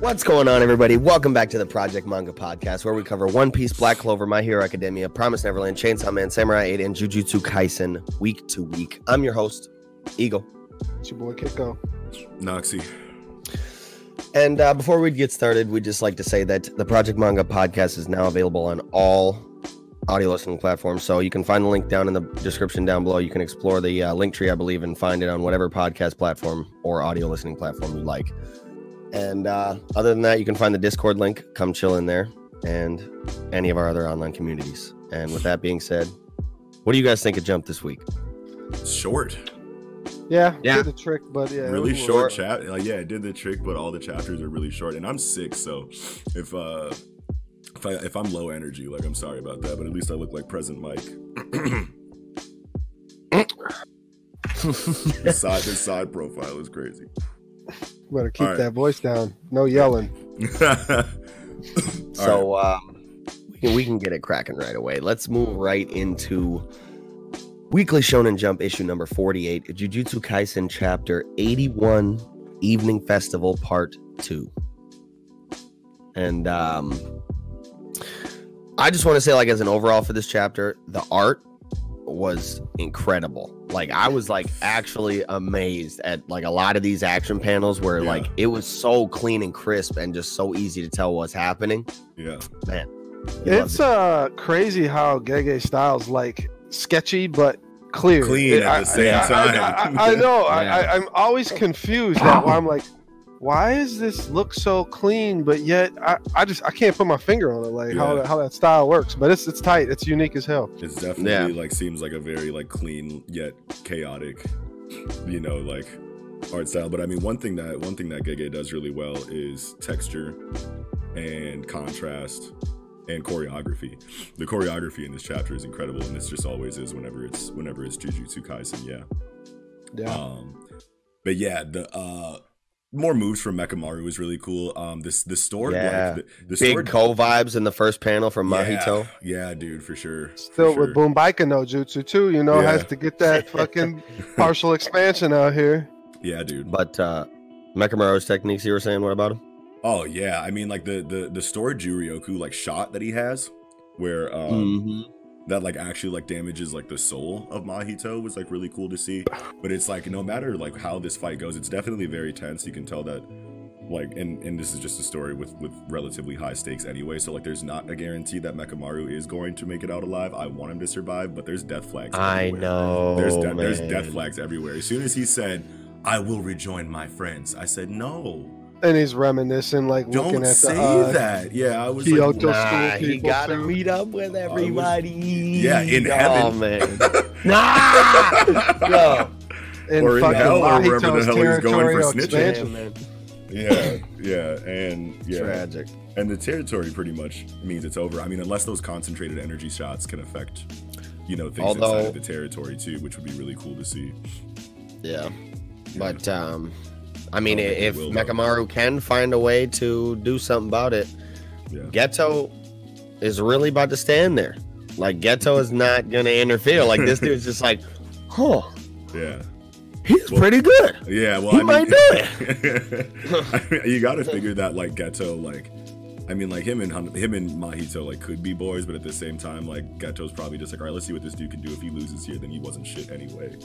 What's going on, everybody? Welcome back to the Project Manga Podcast, where we cover One Piece, Black Clover, My Hero Academia, Promise Neverland, Chainsaw Man, Samurai 8, and Jujutsu Kaisen week to week. I'm your host, Eagle. It's your boy Kiko. Noxie. And uh, before we get started, we'd just like to say that the Project Manga Podcast is now available on all audio listening platforms. So you can find the link down in the description down below. You can explore the uh, link tree, I believe, and find it on whatever podcast platform or audio listening platform you like. And uh, other than that, you can find the Discord link. Come chill in there and any of our other online communities. And with that being said, what do you guys think of Jump this week? Short. Yeah, Yeah. did the trick, but yeah, really short little- chat. Like, yeah, it did the trick, but all the chapters are really short. And I'm sick, so if uh if I if I'm low energy, like I'm sorry about that, but at least I look like present Mic. the side the side profile is crazy. Better keep All right. that voice down. No yelling. So um, we, we can get it cracking right away. Let's move right into Weekly Shonen Jump issue number 48, Jujutsu Kaisen chapter 81, Evening Festival Part 2. And um, I just want to say, like, as an overall for this chapter, the art was incredible. Like, I was like actually amazed at like a lot of these action panels where Yeah. like it was so clean and crisp and just so easy to tell what's happening. yeah. Man, It's it. uh crazy how Gege styles like sketchy but clear. Clean It- at the same I, time. I, I, I know. Yeah. I, I, I'm always confused at why I'm like, why does this look so clean? But yet I, I just I can't put my finger on it, like how Yeah. that, how that style works. But it's it's tight. It's unique as hell. It's definitely like seems like a very like clean yet chaotic, you know, like art style. But I mean, one thing that one thing that Gege does really well is texture and contrast and choreography. The choreography in this chapter is incredible, and this just always is whenever it's whenever it's Jujutsu Kaisen. Yeah. Yeah. Um, but yeah, the uh. More moves from Mechamaru is really cool. Um, this the store, Yeah. like the, the Big sword- Co vibes in the first panel from Mahito. Yeah, yeah, dude, for sure. for Still sure. with Boombaika no Jutsu too, you know, Yeah. has to get that fucking partial expansion out here. Yeah, dude. But uh Mechamaru's techniques you were saying, what about him? Oh yeah, I mean like the the the stored Juryoku like shot that he has, where um Mhm. that like actually like damages like the soul of Mahito was like really cool to see. But it's like no matter like how this fight goes, it's definitely very tense. You can tell that like and and this is just a story with with relatively high stakes anyway. So like there's not a guarantee that Mechamaru is going to make it out alive. I want him to survive, but there's death flags. I everywhere. know. There's de- there's death flags everywhere. As soon as he said, "I will rejoin my friends," I said, "No." And he's reminiscing, like looking Don't at say the uh, that. Yeah, I was Kyoto like, school Nah, he gotta too. meet up with everybody. Yeah, in oh, heaven. man. nah! Yo. in Or in fucking hell, or wherever the hell he's going for snitching. expansion. man. yeah, yeah, and yeah, Tragic. and the territory pretty much means it's over. I mean, unless those concentrated energy shots can affect, you know, things Although- inside of the territory too, which would be really cool to see. Yeah. But um I mean I if. Mechamaru can find a way to do something about it, Yeah, Geto is really about to stand there. Like Geto is not gonna interfere. Like this dude's just like, huh, yeah, he's Well, pretty good. yeah. Well, He I mean, might do I mean, you got to figure that like Geto, like, I mean, like him and him and Mahito like could be boys, but at the same time, like Geto's probably just like, all right, let's see what this dude can do. If he loses here, then he wasn't shit anyway.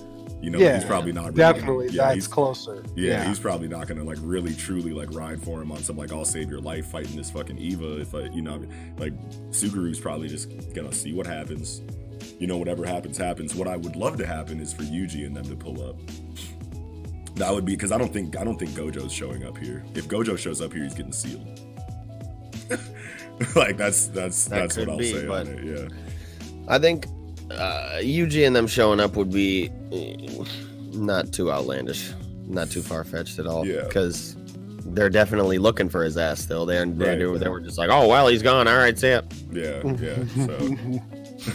You know, Yeah, he's probably not really gonna- Definitely, yeah, that's he's- closer. Yeah, he's probably not gonna like really truly like ride for him on some like I'll save your life fighting this fucking Eva if I you know like Suguru's probably just gonna see what happens. You know, whatever happens, happens. What I would love to happen is for Yuji and them to pull up. That would be because I don't think I don't think Gojo's showing up here. If Gojo shows up here, he's getting sealed. like that's that's That that's what I'll be, say but- on it. Yeah. I think uh, Yuji and them showing up would be eh, not too outlandish, not too far fetched at all. Yeah. Because they're definitely looking for his ass still. They're, they're Right, doing- they were just like, oh well, he's gone. All right, see ya. Yeah, yeah. So,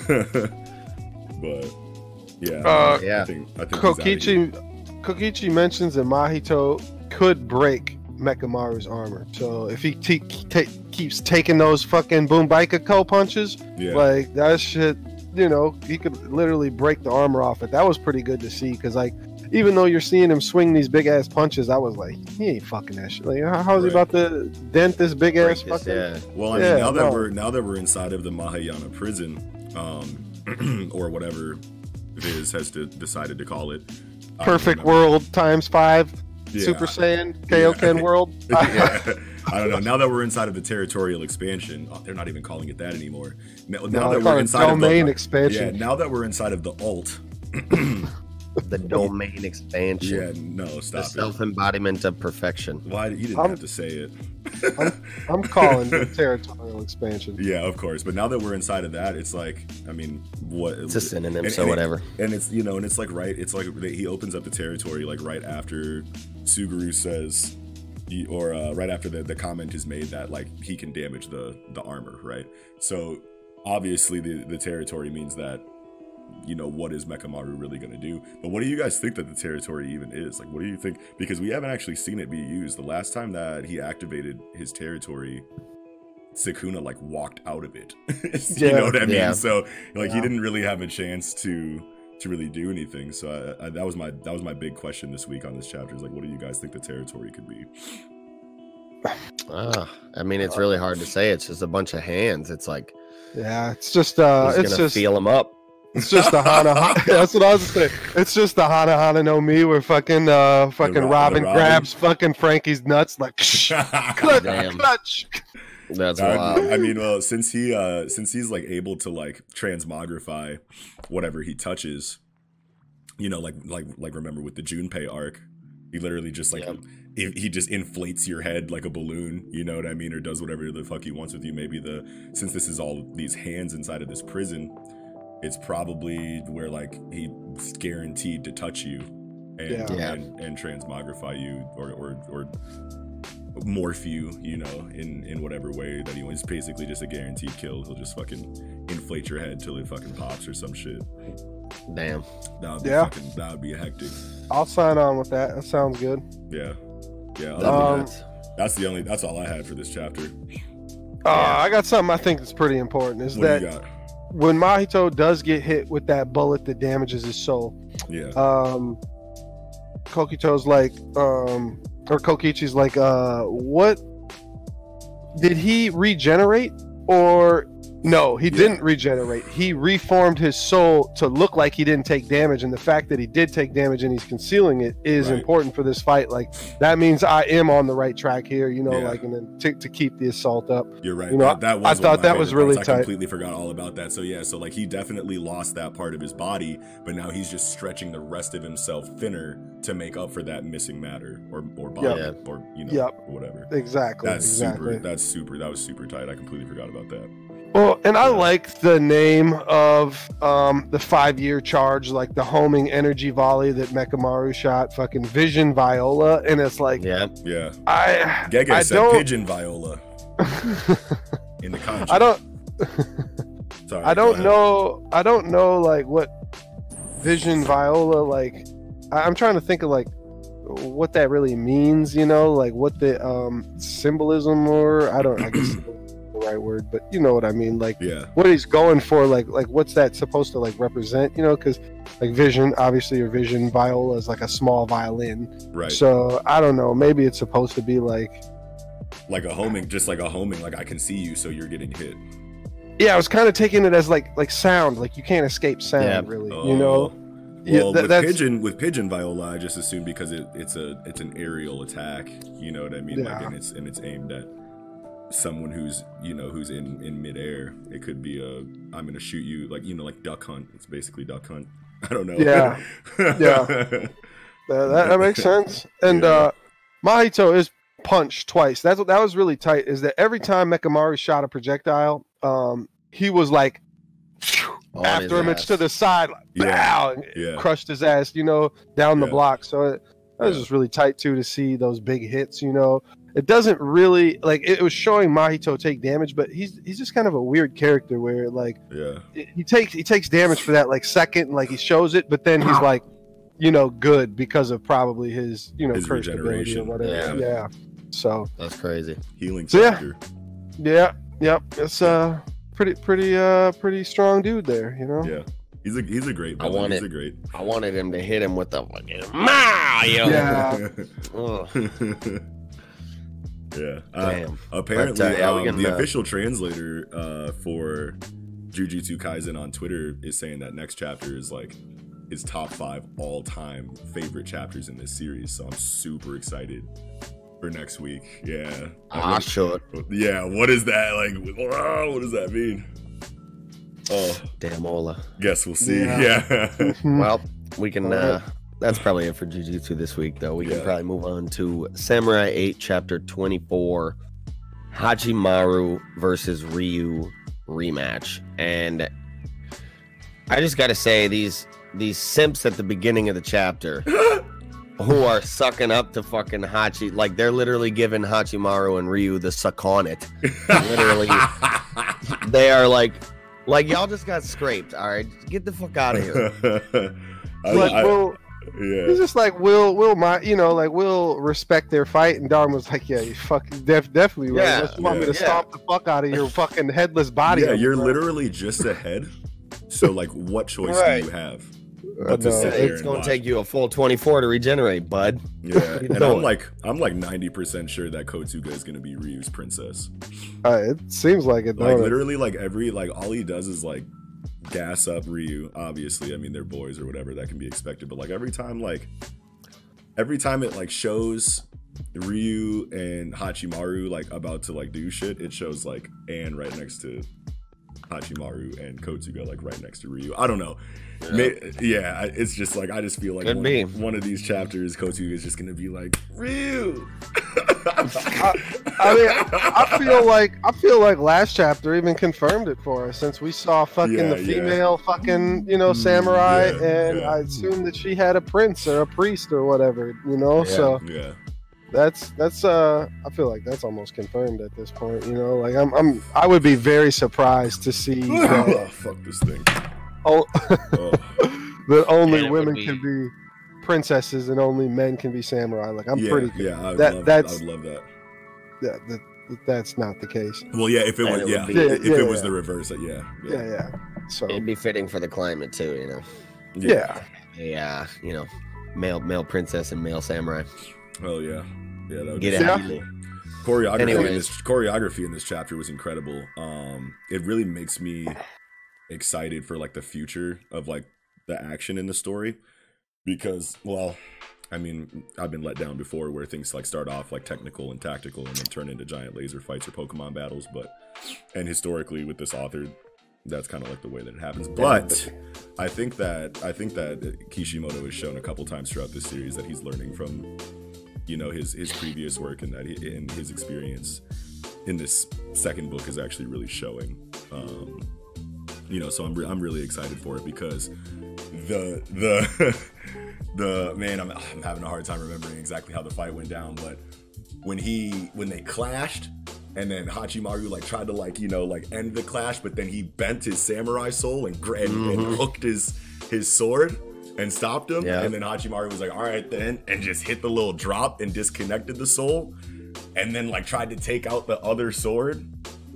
but yeah, Uh, I Yeah. think I think he's outta here. Kokichi Kokichi mentions that Mahito could break Mechamaru's armor. So if he te- ta- keeps taking those fucking boom biker co punches, Yeah. like that shit, you know, he could literally break the armor off it. That was pretty good to see because like. Even though you're seeing him swing these big ass punches, I was like, he ain't fucking that shit. Like, how- how's he about to dent this big ass Break this, fucking? yeah. Well, I mean, Yeah, now that no. we're now that we're inside of the Mahayana prison, um, or whatever Viz has to, decided to call it, Perfect world times five, Yeah. Super Saiyan, Kaioken Yeah. world. yeah. I don't know. Now that we're inside of the territorial expansion, oh, they're not even calling it that anymore. Now, now No, that we're inside domain of the, Domain expansion. yeah, now that we're inside of the alt, The domain expansion. yeah, no, The stop it. self embodiment of perfection. Why you didn't I'm- have to say it? I'm calling it territorial expansion. Yeah, of course. But now that we're inside of that, it's like, I mean, what? It's a synonym, and- so and it- whatever. and it's you know, and it's like right, it's like he opens up the territory like right after Suguru says, or uh, right after the, the comment is made that like he can damage the the armor, right? So obviously the the territory means that you know what is Mechamaru really going to do. But what do you guys think that the territory even is? Like, what do you think? Because we haven't actually seen it be used. The last time that he activated his territory. Sukuna like walked out of it. you Yeah. know what I mean? Yeah. So like he didn't really have a chance to to really do anything. So I, I, that was my that was my big question this week on this chapter. Is like, what do you guys think the territory could be? Ah, I mean, it's really hard to say. It's just a bunch of hands. It's like Yeah, it's just uh, it's just feel them up. it's just the Hana. Hana that's what I was saying. It's just the Hana Hana no Mi where fucking uh fucking Ro- Robin Robin. grabs fucking Franky's nuts like clutch, Damn. clutch. That's I, wild. I mean, well, since he uh since he's like able to like transmogrify whatever he touches, you know, like like like remember with the Junpei arc, he literally just like Yep. if he just inflates your head like a balloon, you know what I mean, or does whatever the fuck he wants with you. Maybe the since this is all these hands inside of this prison, it's probably where like he's guaranteed to touch you and Yeah. Yeah. and, and transmogrify you or or or morph you, you know, in in whatever way that he wants. Basically, just a guaranteed kill. He'll just fucking inflate your head till it fucking pops or some shit. Damn. That would be Yeah. fucking. That would be hectic. I'll sign on with that. That sounds good. Yeah, yeah. other That'd than be Um, that, that's the only. That's all I had for this chapter. Uh, I got something I think that's pretty important. Is What that do you got? when Mahito does get hit with that bullet that damages his soul, Yeah, um, Kokito's like, um, or Kokichi's like, uh, what did he regenerate or no? He Yeah. didn't regenerate. He reformed his soul to look like he didn't take damage, and the fact that he did take damage and he's concealing it is Right. important for this fight. Like that means I am on the right track here, you know, Yeah. like and then to, to keep the assault up. you're right. you know, that, that was I thought that was really parts. I tight. completely forgot all about that. So yeah, so like he definitely lost that part of his body, but now he's just stretching the rest of himself thinner to make up for that missing matter or or body Yeah. or you know Yep. or whatever. Exactly. That's exactly. super. That's super. That was super tight. I completely forgot about that. Well, and I like the name of um, the five-year charge, like the homing energy volley that Mechamaru shot, fucking Vision Viola, and it's like Yeah. Yeah, I, Gege I said don't, pigeon viola in the conjuring. I don't, Sorry, I don't know, I don't know like what Vision Viola like. I, I'm trying to think of like what that really means, you know, like what the um symbolism or I don't, I guess the right word, but you know what I mean, like. Yeah, what he's going for like like what's that supposed to like represent you know because like vision obviously your vision viola is like a small violin right. so i don't know maybe it's supposed to be like like a homing, just like a homing. Like I can see you, so you're getting hit. yeah i was kind of taking it as like like sound like you can't escape sound Yeah. really Oh. you know yeah Well, with that's pigeon with pigeon viola, I just assume because it, it's a it's an aerial attack. You know what I mean? Like, Yeah. and it's and it's aimed at someone who's you know who's in in midair. It could be a I'm gonna shoot you like you know like duck hunt. It's basically duck hunt. I don't know. Yeah. Yeah. that, that, that makes sense and Yeah. uh mahito is punched twice that's what that was really tight is that every time mechamaru shot a projectile um he was like On after his him it's to the side like, Yeah. "Bow," yeah. crushed his ass, you know, down the block. So it, that was Yeah. just really tight too to see those big hits. You know, it doesn't really like it was showing Mahito take damage, but he's he's just kind of a weird character where like Yeah. it- he takes he takes damage for that like second, and, like he shows it, but then he's like, you know, good because of probably his you know His cursed ability or regeneration. whatever. Yeah. Yeah, So That's crazy. Healing So, yeah. factor. yeah, yep, it's uh pretty pretty uh pretty strong dude there. You know. Yeah. He's a he's a great I villain. want He's a great. I wanted him to hit him with the fucking Mario. Yeah. Ugh, yeah. Uh, damn. apparently, But, uh, yeah, we um, can, the official translator uh, for Jujutsu Kaisen on Twitter is saying that next chapter is like his top five all time favorite chapters in this series. So I'm super excited for next week. Yeah. I should. Yeah. What is that like? What does that mean? Oh, Damn Ola. guess we'll see. Yeah. Yeah. Well, we can. All right. uh That's probably it for Jujutsu this week, though. We can probably move on to Samurai 8, Chapter 24, Hachimaru versus Ryu rematch. And I just got to say, these these simps at the beginning of the chapter who are sucking up to fucking Hachi, like they're literally giving Hachimaru and Ryu the suck on it. Literally. They are like, like y'all just got scraped. All right, get the fuck out of here. I, But I- we'll, yeah. he's just like we'll we'll my you know like we'll respect their fight and Daruma was like yeah you fucking def, definitely right. Yeah, Unless you want me yeah. to stomp the fuck out of your fucking headless body. Yeah, over you're there. literally just a head. So like, what choice Right. do you have? Uh, But to no. sit It's gonna watch. take you a full 24 to regenerate, bud. Yeah, and I'm doing? like, I'm like 90% sure that Kotsuga is gonna be Ryu's princess. Uh, it seems like it. Like don't it? literally, like every like all he does is like gas up Ryu. Obviously, I mean they're boys or whatever that can be expected. But like every time, like every time it like shows Ryu and Hachimaru like about to like do shit, it shows like Ann right next to Hachimaru and Kotsuga like right next to Ryu. I don't know. May- yeah, it's just like I just feel like one, one of these chapters, Kotsuga is just gonna be like Ryu. I mean, I feel like I feel like last chapter even confirmed it for us since we saw fucking Yeah, the yeah. female fucking you know mm, samurai yeah, and yeah. I assumed that she had a prince or a priest or whatever you know Yeah. so yeah. That's that's uh I feel like that's almost confirmed at this point you know like I'm I'm I would be very surprised to see oh, that, fuck this thing. oh, Oh. that only And it would women be- can be princesses and only men can be samurai like I'm yeah, pretty yeah. I that- love, that's- I would love that. that, that that's not the case Well, yeah, if it was, it yeah, be- if Yeah, it was yeah. the reverse, yeah, yeah yeah so It'd be fitting for the climate too, you know. yeah. Yeah, you know, male male princess and male samurai. Oh yeah, yeah. That would Get be it Yeah. how so you cool. live. choreography in this choreography in this chapter was incredible. Um, it really makes me excited for like the future of like the action in the story because, well, I mean, I've been let down before where things like start off like technical and tactical and then turn into giant laser fights or Pokemon battles, but and historically with this author. That's kind of like the way that it happens, but I think that I think that Kishimoto has shown a couple times throughout this series that he's learning from you know his his previous work and that he, and his experience in this second book is actually really showing um you know so i'm, re- I'm really excited for it because the the the man I'm, I'm having a hard time remembering exactly how the fight went down but when he when they clashed and then Hachimaru like tried to like you know like end the clash but then he bent his samurai soul and, and, and Mhm. hooked his his sword and stopped him Yeah. and then Hachimaru was like all right then and just hit the little drop and disconnected the soul and then like tried to take out the other sword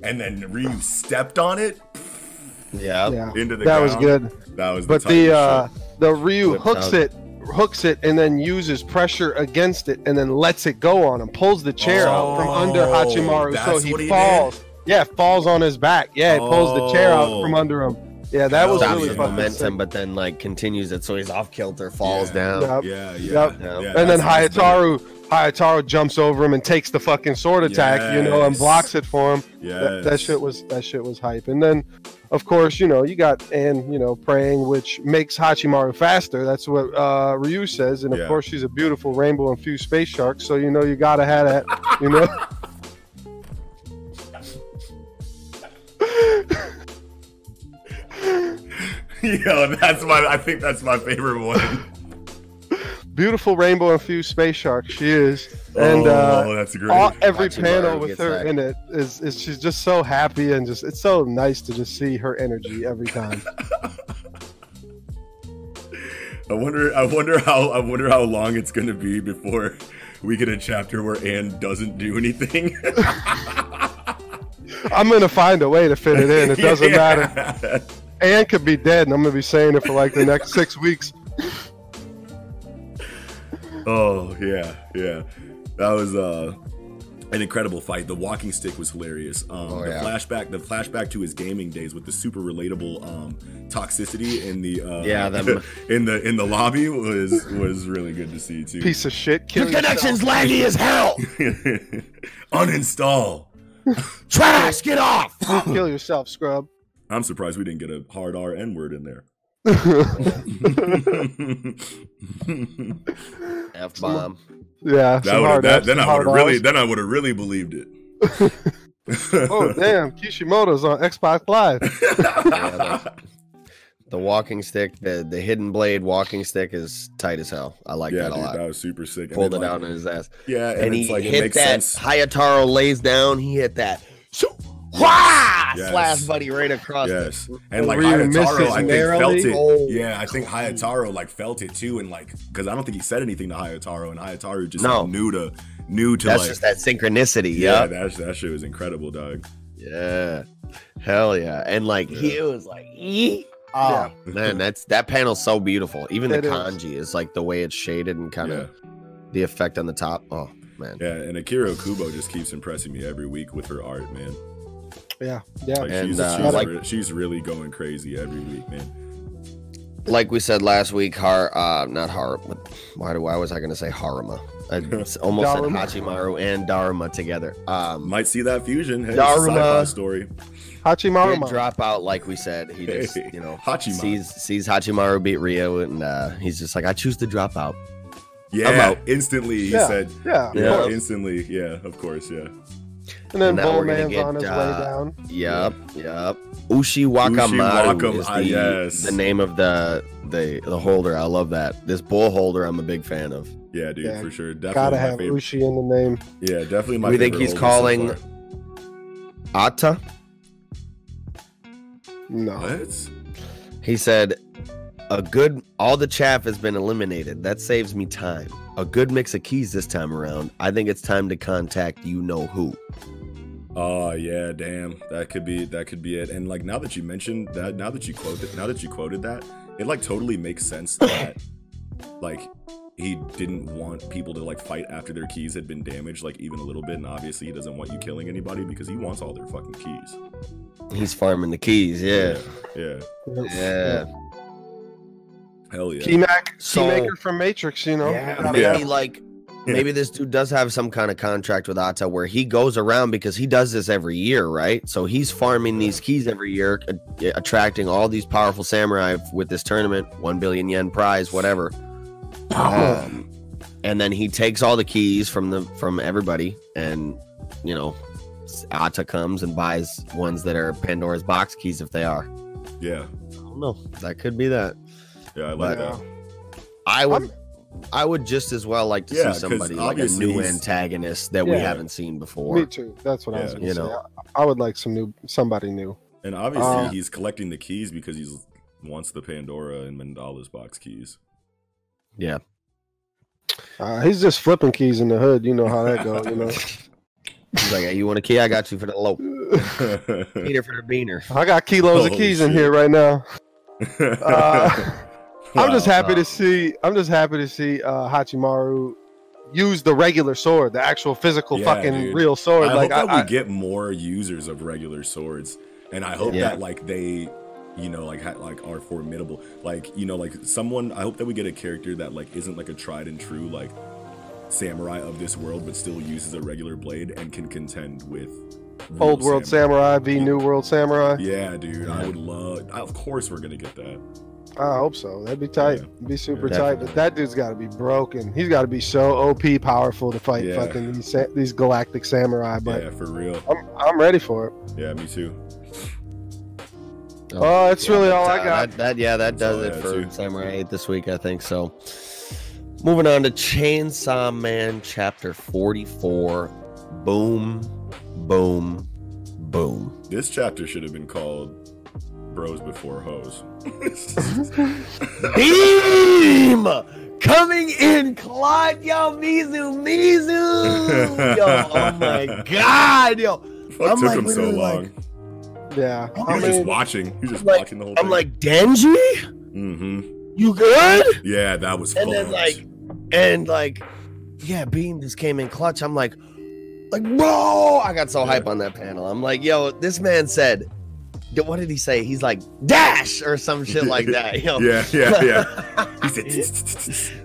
and then Ryu stepped on it Yeah. yeah into the that was good that was good. but the, the uh the Ryu Whipped hooks out. it hooks it and then uses pressure against it and then lets it go on him pulls the chair out from under Oh, Hachimaru so he, he falls yeah falls on his back yeah it pulls the chair out Oh. from under him yeah that was Stops really the fucking momentum, sick. but then like continues it, so he's off kilter, falls Yeah. down. Yep. yeah yeah, Yep. yeah and then that's- that's Hayataro Hayataro jumps over him and takes the fucking sword attack you know and blocks it for him dope. that, that shit was that shit was hype and then of course you know you got and you know praying which makes hachimaru faster that's what uh ryu says and of Yeah. course she's a beautiful rainbow infused space shark so you know you gotta have that you know Yo, that's my. I think that's my favorite one. beautiful rainbow infused space shark she is and oh, uh that's great. all, every Hachimaru panel with her that. in it is, is she's just so happy and just it's so nice to just see her energy every time I wonder. I wonder how. I wonder how long it's gonna be before we get a chapter where Ann doesn't do anything. I'm gonna find a way to fit it in. It doesn't matter. matter. Ann could be dead, and I'm gonna be saying it for like the next six weeks. Oh yeah, yeah. That was uh an incredible fight. The walking stick was hilarious. Um Oh, the yeah. flashback the flashback to his gaming days with the super relatable um toxicity in the uh Yeah, them- in the in the lobby was was really good to see too. Piece of shit. Kill Your connection's laggy as hell. Uninstall. Trash, get off. Kill yourself, scrub. I'm surprised we didn't get a hard R N word in there. F bomb. yeah. That would've- that- then I would have really then I would have really believed it. Oh damn, Kishimoto's on Xbox Live. The walking stick, the the hidden blade walking stick is tight as hell. I like yeah, that a dude, lot. that was super sick. And Pulled then, it like, out in his ass. Yeah, and, And, he like it hit makes that. sense. Hayataro lays down. He hit that. So, Yes. Slash buddy right across. Yes, the- and like Hayataro, I think narrowly. felt it. Oh. Yeah, I think Hayataro like felt it too, and like because I don't think he said anything to Hayataro, and Hayataro just No. like, knew to knew to That's like just that synchronicity. yeah, Yeah. that that shit was incredible, dog. Yeah. Hell yeah. And like he was like. Ah. Yeah. oh man, that's that panel's so beautiful. Even the kanji is like the way it's shaded and kind Yeah, of the effect on the top. Oh man. yeah, and Akira Okubo just keeps impressing me every week with her art, man. Yeah, yeah. Like And, she's uh, she's, like- re- she's really going crazy every week, man. Like we said last week, Har uh not Har what- why do why was I gonna say Haruma? I it's almost said Hachimaru and Dharma together. Um Might see that fusion. Hey, Daruma. sci-fi story. Hachimaru. did drop out like we said. He just Hey, you know Hachimaru. sees sees Hachimaru beat Rio and uh he's just like I choose to drop out. Yeah, out. instantly he Yeah. said. Yeah, Yeah, instantly. Yeah, of course. Yeah. And then And now Bullman's on his uh, way down. Yep, yep. Ushi Wakamaru Wakam- is ah, the, yes. the name of the the the holder. I love that. This bull holder, I'm a big fan of. Yeah, dude, Yeah, for sure. Definitely Gotta have favorite. Ushi in the name. Yeah, definitely my We think he's holder so calling- Ata. No. far. What? He said, "A good all the chaff has been eliminated. That saves me time. A good mix of keys this time around. I think it's time to contact you know who." Oh yeah, damn. That could be that could be it. And like now that you mentioned that, now that you quoted now that you quoted that, it like totally makes sense that like he didn't want people to like fight after their keys had been damaged like even a little bit and obviously he doesn't want you killing anybody because he wants all their fucking keys. He's farming the keys. Yeah, Yeah. yeah. Hell yeah. Keymac, So- Keymaker from Matrix, you know. Yeah, Gotta maybe have- maybe this dude does have some kind of contract with Ata where he goes around because he does this every year, right? So he's farming these keys every year, a- attracting all these powerful samurai with this tournament, one billion yen prize, whatever. Um, and then he takes all the keys from the from everybody, and you know, Ata comes and buys ones that are Pandora's box keys if they are. Yeah. I don't know. That could be that. Yeah, I like But- that. I would. I would just as well like to Yeah, 'cause see somebody like a new he's- antagonist that we haven't seen before. Me too. That's what I was gonna You say. know. I, I would like some new, somebody new. And obviously Uh, he's collecting the keys because he's wants the Pandora and Mandala's box keys. Yeah. Uh, he's just flipping keys in the hood. You know how that goes. You know. He's like, hey, you want a key? I got you for the low. Peter for the beaner. I got kilos of Holy keys in here right now. Uh, I'm just happy to see. I'm just happy to see uh, Hachimaru use the regular sword, the actual physical Yeah, fucking dude. real sword. I like hope that I, we get more users of regular swords, and I hope Yeah. that like they, you know, like ha- like are formidable. Like you know, like someone. I hope that we get a character that like isn't like a tried and true like samurai of this world, but still uses a regular blade and can contend with old world samurai v new world samurai. Yeah, dude, I would love. Of course, we're gonna get that. I hope so. That'd be tight. Yeah. Be super Yeah. tight. But that dude's got to be broken. He's got to be so OP powerful to fight Yeah. fucking these these galactic samurai. But yeah, for real. I'm I'm ready for it. Yeah, me too. Oh, oh that's really but, all I got. That, that yeah, that does I it had, for too. Samurai 8 this week, I think. So moving on to Chainsaw Man chapter 44. Boom, boom, boom. This chapter should have been called bros before hoes. Beam coming in, Claude. Yo, Mizu, Mizu. Yo, oh my god, yo. Fuck I'm took like him so long. like- Yeah, he I was just watching. He was just like- watching the whole thing. I'm thing. like, Denji, mm-hmm. you good? Yeah, that was And then like, and like, yeah, Beam just came in clutch. I'm like, like, bro, I got so hype on that panel. I'm like, yo, this man said, what did he say? He's like, dash or some shit like that. Yo. yeah, yeah, yeah. He said,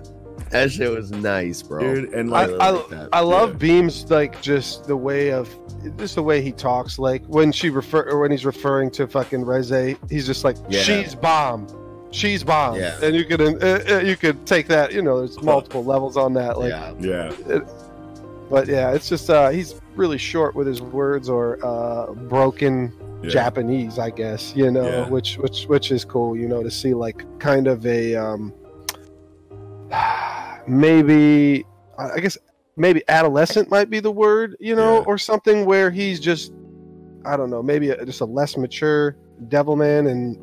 that shit was nice, bro. dude, and I, like, I, like that. I love Yeah. Beams like just the way of just the way he talks. Like when she refer or when he's referring to fucking Reze, he's just like Yeah. she's bomb, she's bomb, Yeah. and you could uh, uh, you could take that. You know, there's multiple levels on that. Like, yeah. yeah, but yeah, it's just uh he's really short with his words or uh broken yeah. Japanese, I guess. You know, Yeah. which which which is cool. You know, to see like kind of a um maybe I guess maybe adolescent might be the word. You know, Yeah. or something where he's just I don't know, maybe a, just a less mature devil man and.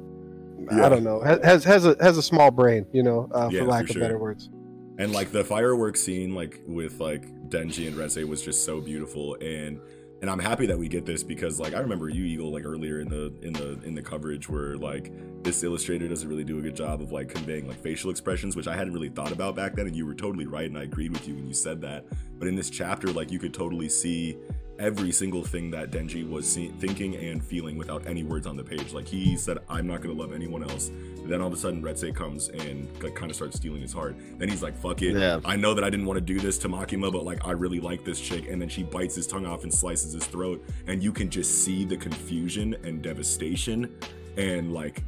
I don't know. Has has a has a small brain, you know, uh, for lack for of sure. better words. and like the fireworks scene like with like denji and reze was just so beautiful and and i'm happy that we get this because like i remember you eagle like earlier in the in the in the coverage where like this illustrator doesn't really do a good job of like conveying like facial expressions which i hadn't really thought about back then and you were totally right and i agreed with you when you said that. But in this chapter like you could totally see every single thing that Denji was see- thinking and feeling without any words on the page. Like he said, "I'm not gonna love anyone else." Then all of a sudden, Reze comes and like, kind of starts stealing his heart. Then he's like, "Fuck it, Yeah. I know that I didn't want to do this to Makima, but like I really like this chick." And then she bites his tongue off and slices his throat, and you can just see the confusion and devastation, and like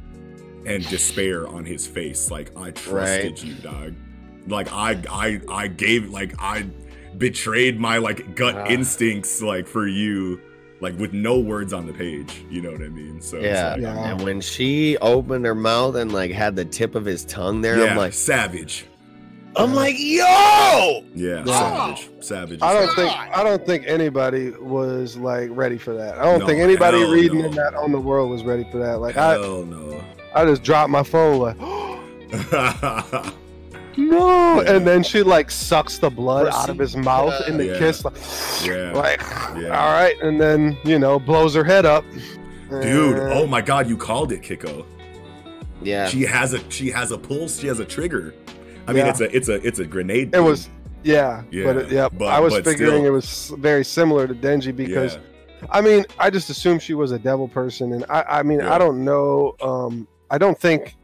and despair on his face. Like I trusted Right. you, dog. Like I I I gave like I betrayed my like gut Ah. instincts like for you like with no words on the page you know what i mean so Yeah. like, Yeah. And when she opened her mouth and like had the tip of his tongue there, yeah, I'm like, savage I'm like, yo, yeah, Yeah. savage savage I don't as think. I don't think anybody was like ready for that. I don't No, think anybody reading no. that on the world was ready for that. Like I, hell no I just dropped my phone like no, Yeah. and then she like sucks the blood out of his mouth in the Yeah. kiss, like, Yeah. like Yeah. all right, and then you know blows her head up. dude And- oh my god you called it kiko yeah, she has a she has a pulse she has a trigger i mean Yeah. it's a it's a it's a grenade It thing. was, yeah, Yeah, but it, yeah, but- I was but figuring still. it was very similar to Denji because Yeah. I mean, I just assumed she was a devil person, and I, I mean, Yeah. I don't know. Um, I don't think.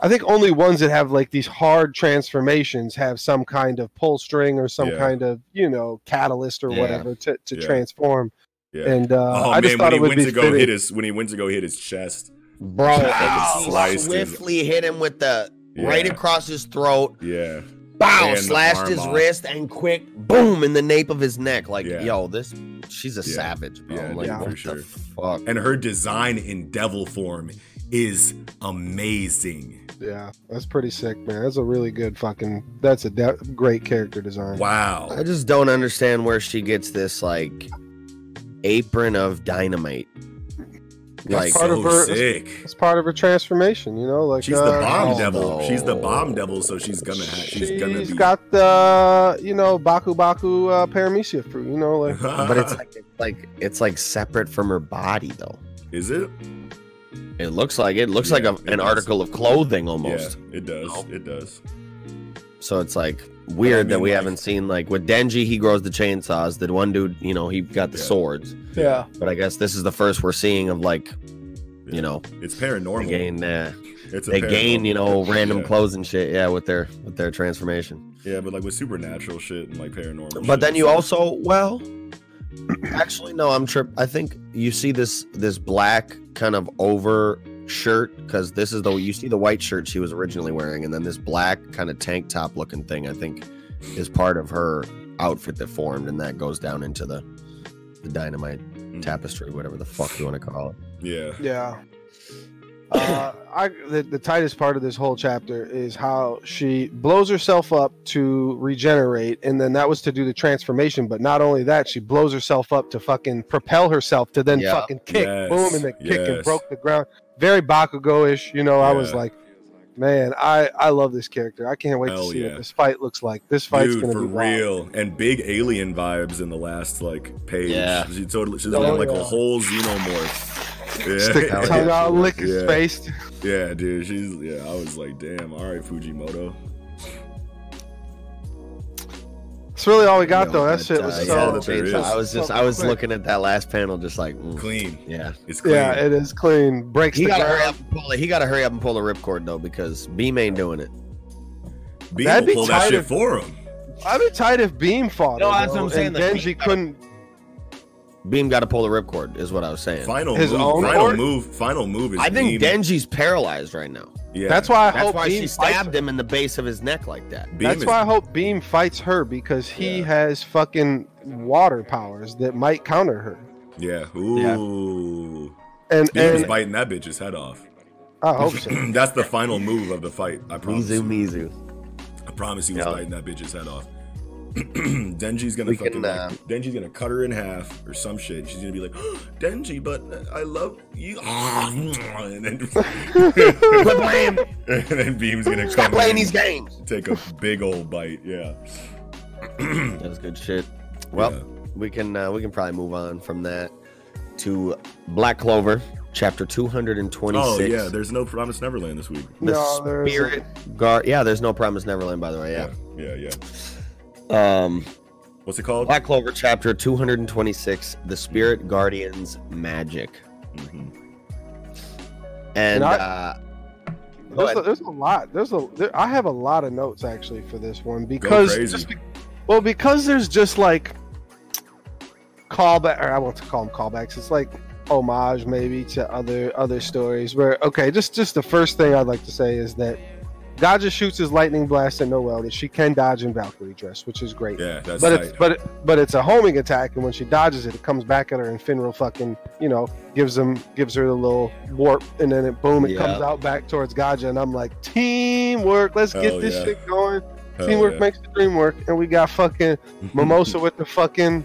I think only ones that have like these hard transformations have some kind of pull string or some Yeah. kind of you know catalyst or Yeah. whatever to, to Yeah. transform. yeah And uh, oh I just man thought when it he would went be to go fitting. hit his when he went to go hit his chest bro, Fucking sliced his- swiftly hit him with the Yeah. right across his throat. yeah Bow, And slashed his off. wrist and quick boom in the nape of his neck. Like, Yeah. yo, this she's a Yeah. savage, bro. Yeah, like, yeah, what for the sure. fuck? and her design in devil form is amazing. Yeah, that's pretty sick, man. That's a really good fucking. That's a de- great character design. Wow. I just don't understand where she gets this like apron of dynamite. Like, part so of her- sick. It's part of her transformation, you know. Like She's the uh, bomb oh, devil. She's the bomb devil, so she's gonna ha- she's gonna she's be. got the you know Baku Baku uh, Paramecia fruit, you know, like but it's like it's like it's like separate from her body though. is it? It looks like it looks Yeah, like a, it an does. article of clothing almost. Yeah, it does. No. It does. So it's like weird that mean, we like- haven't seen like with Denji he grows the chainsaws. That one dude, you know, he got the Yeah. swords. yeah. But I guess this is the first we're seeing of like, you know, It's they paranormal. gain uh, It's they gain, you know, random yeah. clothes and shit, yeah, with their with their transformation. Yeah, but like with supernatural shit and like paranormal. But shit, then you it's also well actually no, I'm trip I think you see this this black kind of over shirt because this is the you see the white shirt she was originally wearing, and then this black kind of tank top looking thing, I think, is part of her outfit that formed, and that goes down into the the dynamite like- tapestry, whatever the fuck you want to call it. Yeah. Yeah. Uh, I the, the tightest part of this whole chapter is how she blows herself up to regenerate, and then that was to do the transformation. But not only that, she blows herself up to fucking propel herself to then Yeah. fucking kick, Yes, boom, and then kick and broke the ground. very Bakugo-ish. You know, I was like, man, I I love this character. I can't wait Hell to see yeah. what this fight looks like. This fight's Dude, gonna for be wild. real, and big alien vibes in the last like page. Yeah. she totally she's Oh, got like yeah. a whole xenomorph. Yeah, Stick Hell yeah. tongue out, lick his Yeah. face. yeah, dude, she's yeah. I was like, damn, all right, Fujimoto. That's really all we got You though. know, That shit was uh, so. yeah, yeah, that there Chainsaw- is. I was just I was quick. looking at that last panel just like mm, Clean, yeah. it's clean. Yeah, it is clean. Breaks He gotta hurry up and pull it. He gotta hurry up and pull the ripcord though because Beam ain't doing it. Beam That'd will be pull that tight shit if- for him. I'd be tight if Beam fought. No, her, that's what I'm saying, And that Denji couldn't. Beam got to pull the ripcord is what I was saying. Final His move, own final cord? move, final move is. I think Beam. Denji's paralyzed right now. Yeah, That's why I That's hope why Beam she stabbed him in the base of his neck like that. Beam That's is, why I hope Beam fights her because he Yeah. has fucking water powers that might counter her. Yeah. Ooh. And Beam is biting that bitch's head off. I hope so. That's the final move of the fight. I promise. Mizu you. Mizu. I promise he was Yeah. biting that bitch's head off. Denji's gonna We fucking can, uh, like, Denji's gonna cut her in half or some shit. She's gonna be like, Denji, but I love you. and then, Quit playing. and then Beam's gonna Stop come playing in, these games. take a big old bite. Yeah. That was good shit. Well, Yeah. we can uh, we can probably move on from that to Black Clover, chapter two hundred and twenty-six. Oh yeah, there's no Promise Neverland this week. the No. Spirit Guard. Yeah, there's no Promise Neverland, by the way. Yeah. Yeah, yeah. yeah. Um, What's it called? Black Clover, chapter two hundred and twenty-six, the Spirit Guardians Magic, Mhm. and, And I- uh, There's a, there's a lot. There's a. There, I have a lot of notes actually for this one because just be- well because there's just like callback or I want to call them callbacks. It's like homage maybe to other other stories where okay just just the first thing I'd like to say is that God just shoots his lightning blast at Noelle that she can dodge in Valkyrie dress, which is great. Yeah, that's but tight. it's but it, but it's a homing attack, and when she dodges it, it comes back at her, and Finral fucking you know gives them gives her the little warp, and then it boom, it Yeah. comes out back towards Gadjah, and I'm like teamwork, let's get this yeah. shit going. Hell Teamwork yeah. makes the dream work, and we got fucking Mimosa with the fucking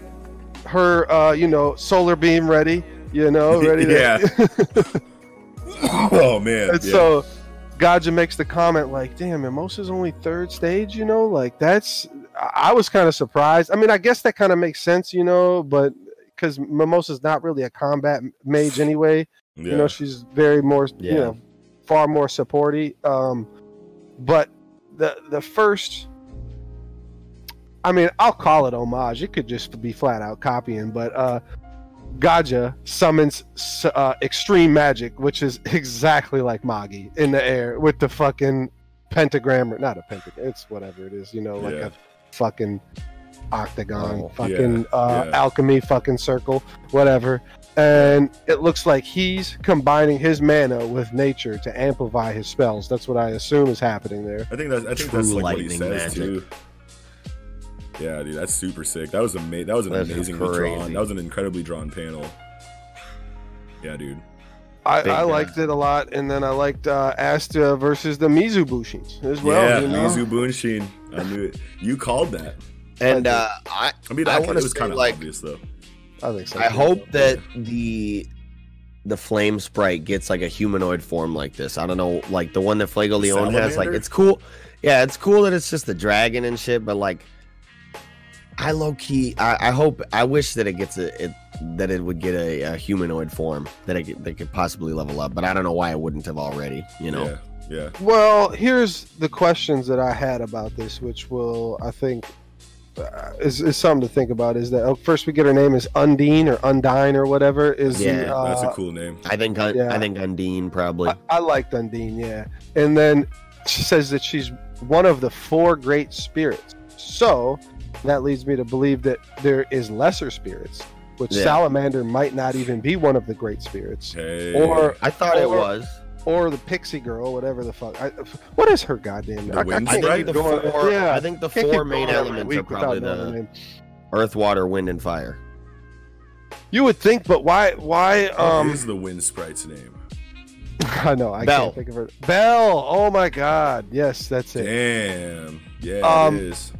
her uh you know solar beam ready, you know ready. To, Yeah. oh man. and yeah. so Gadjah makes the comment like, "Damn, Mimosa's only third stage, you know? Like that's." I was kind of surprised. I mean, I guess that kind of makes sense, you know, but because Mimosa's not really a combat mage anyway. yeah. You know, she's very more, Yeah. you know, far more supporty. Um, but the the first. I mean, I'll call it homage. It could just be flat out copying, but uh, Gadjah summons uh, extreme magic, which is exactly like Magi in the air with the fucking pentagram, or not a pentagram, it's whatever it is, you know, like Yeah. a fucking octagon, Oh, fucking yeah, uh, yeah. alchemy, fucking circle, whatever. And it looks like he's combining his mana with nature to amplify his spells. That's what I assume is happening there. I think that's I think True that's like what he lightning says magic. too. Yeah, dude, that's super sick. That was amazing. That was an That's amazingly crazy. drawn. That was an incredibly drawn panel. Yeah, dude. I, I liked it a lot, and then I liked uh, Asta versus the Mizu Bunshins as well. yeah, you know? Mizu Bunshin. I knew it. You called that. and uh, I I mean, I I wanna it was kind of like- obvious though. I think so. I hope that the the flame sprite gets like a humanoid form like this. I don't know, like the one that Fuegoleon has. Like it's cool. Yeah, it's cool that it's just the dragon and shit, but like I low key I, I hope I wish that it gets a it that it would get a, a humanoid form that it could, that could possibly level up, but I don't know why it wouldn't have already, you know. Yeah, yeah. Well, here's the questions that I had about this, which will I think uh, is, is something to think about. Is that oh, first we get her name is Undine or Undine or whatever? Is Yeah, the, uh, That's a cool name. I think Un- Yeah. I think Undine probably. I, I liked Undine, yeah. And then she says that she's one of the four great spirits. So that leads me to believe that there is lesser spirits, which Yeah. Salamander might not even be one of the great spirits, Hey. or I thought it was. or the pixie girl, whatever the fuck. I, what is her goddamn name? The wind I Right, think the go- four, yeah. I think the four keep main elements are probably the name. earth, water, wind, and fire. You would think, but why? Why? What Um, is the wind sprite's name? I know I Bell. can't think of her. Bell. Oh my God. Yes, that's it. Damn. Yeah, Um, it is.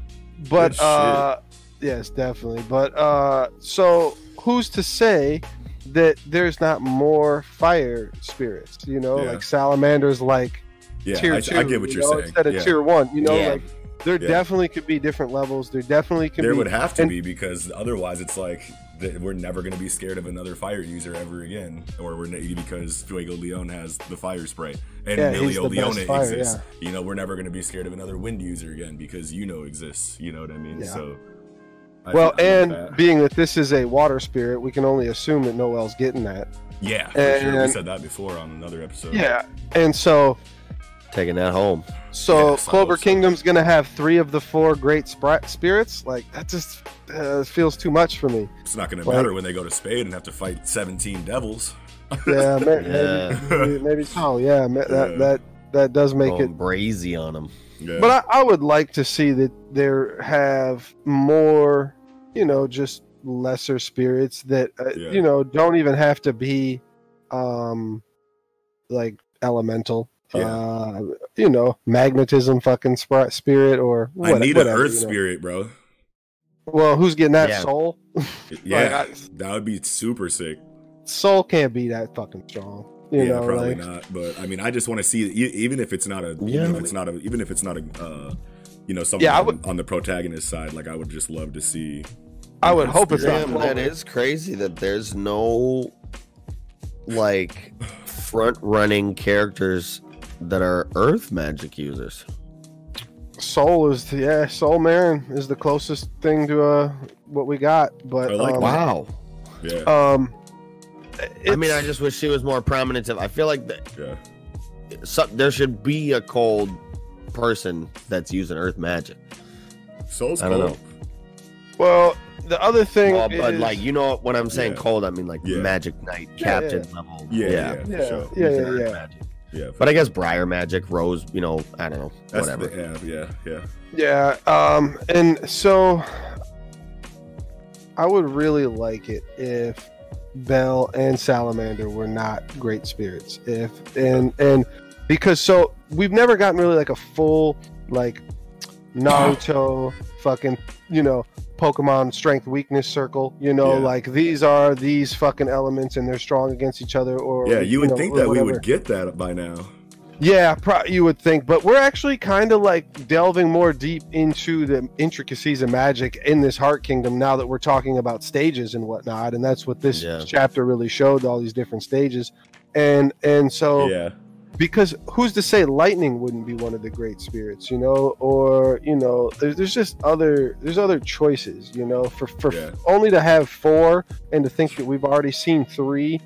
But uh, yes, definitely. But uh, so who's to say that there's not more fire spirits. You know, Yeah. like salamanders, like Yeah, tier I, two. I get what you you're know, saying. Instead of yeah. tier one, you know, Yeah. like there Yeah. definitely could be different levels. There definitely could. there be. would have to and- be because otherwise it's like th- we're never going to be scared of another fire user ever again or we're ne- because Fuegoleon has the fire spray and Yeah, he's Emilio the best Leone fire, exists you know we're never going to be scared of another wind user again because you know exists you know what I mean Yeah. so I well, I and that- being that this is a water spirit, we can only assume that Noel's getting that. yeah for sure. we said that before on another episode Yeah, and so Taking that home. so Yes, Clover so. Kingdom's gonna have three of the four great spri- spirits. Like that just uh, feels too much for me. it's not going to Like- matter when they go to Spade and have to fight 17 devils Yeah, ma- Yeah. maybe, maybe, maybe so. Yeah, ma- Yeah. that that that does make Going it. brazy on them. yeah. But I, I would like to see that there have more, you know, just lesser spirits that uh, Yeah. you know don't even have to be, um, like elemental. Yeah. Uh, you know, magnetism, fucking spri- spirit, or I need whatever, an Earth you know. spirit bro Well, who's getting that Yeah. soul? yeah I- that would be super sick Sol can't be that fucking strong. You yeah, know, probably like, not. But I mean, I just want to see, even if it's not a, Yeah. even if it's not a, even if it's not a, uh, you know, something Yeah, I on, would- on the protagonist side. Like, I would just love to see. I would hope it's not Damn, that Clover. is crazy that there's no like front running characters that are earth magic users. Sol is yeah, Sol Marron is the closest thing to uh what we got, but like um, Wow. Yeah, um I mean, I just wish she was more prominent. I feel like that yeah, so, there should be a cold person that's using earth magic. Sol's I don't cool. know. well the other thing Well, but is- like you know when I'm saying Yeah. cold, I mean like Yeah. Magic Knight, Yeah, Captain level. Yeah, yeah, for yeah, sure. yeah, using yeah, earth yeah. magic. Yeah, But I guess Briar Magic, Rose, you know, I don't know, that's whatever. The, yeah, yeah, Yeah, yeah. um, and so I would really like it if Bell and Salamander were not great spirits. If and and because so we've never gotten really like a full like Naruto fucking you know Pokemon strength weakness circle. You know, Yeah. like these are these fucking elements and they're strong against each other. Or Yeah, you would know, think that we would get that by now. Yeah, pro- you would think, but we're actually kind of like delving more deep into the intricacies of magic in this Heart Kingdom now that we're talking about stages and whatnot, and that's what this Yeah. chapter really showed all these different stages, and and so yeah, because who's to say lightning wouldn't be one of the great spirits, you know, or you know, there's, there's just other there's other choices, you know, for for Yeah. only to have four and to think that we've already seen three.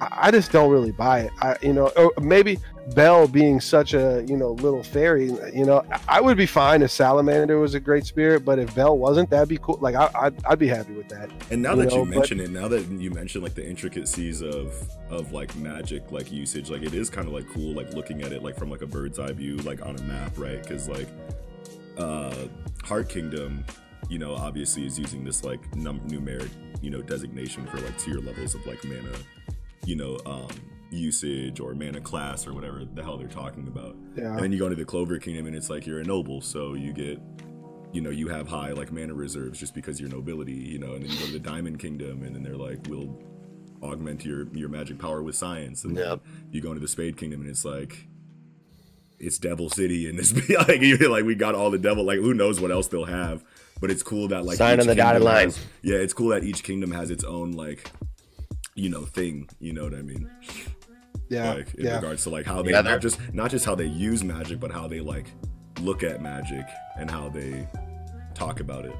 I just don't really buy it. I, you know, or maybe Bell being such a you know little fairy, you know, I- would be fine if Salamander was a great spirit, but if Bell wasn't, that'd be cool. Like I, I'd, I'd be happy with that. And now You that know, you but- mention it, now that you mention like the intricacies of of like magic like usage, like it is kind of like cool, like looking at it like from like a bird's eye view, like on a map, right? Because like uh Heart Kingdom, you know, obviously is using this like num- numeric, you know, designation for like tier levels of like mana, you know, um usage or mana class or whatever the hell they're talking about. Yeah. And then you go into the Clover Kingdom and it's like you're a noble, so you get you know, you have high like mana reserves just because you're nobility, you know, and then you go to the Diamond Kingdom and then they're like, we'll augment your your magic power with science. And then Yep. you go into the Spade Kingdom and it's like it's Devil City and this like you like we got all the devil like who knows what else they'll have. But it's cool that like Sign on the dotted kingdom line. has- yeah, it's cool that each kingdom has its own like you know thing, you know what I mean? yeah. like in yeah. regards to like how they Yeah, not just not just how they use magic but how they like look at magic and how they talk about it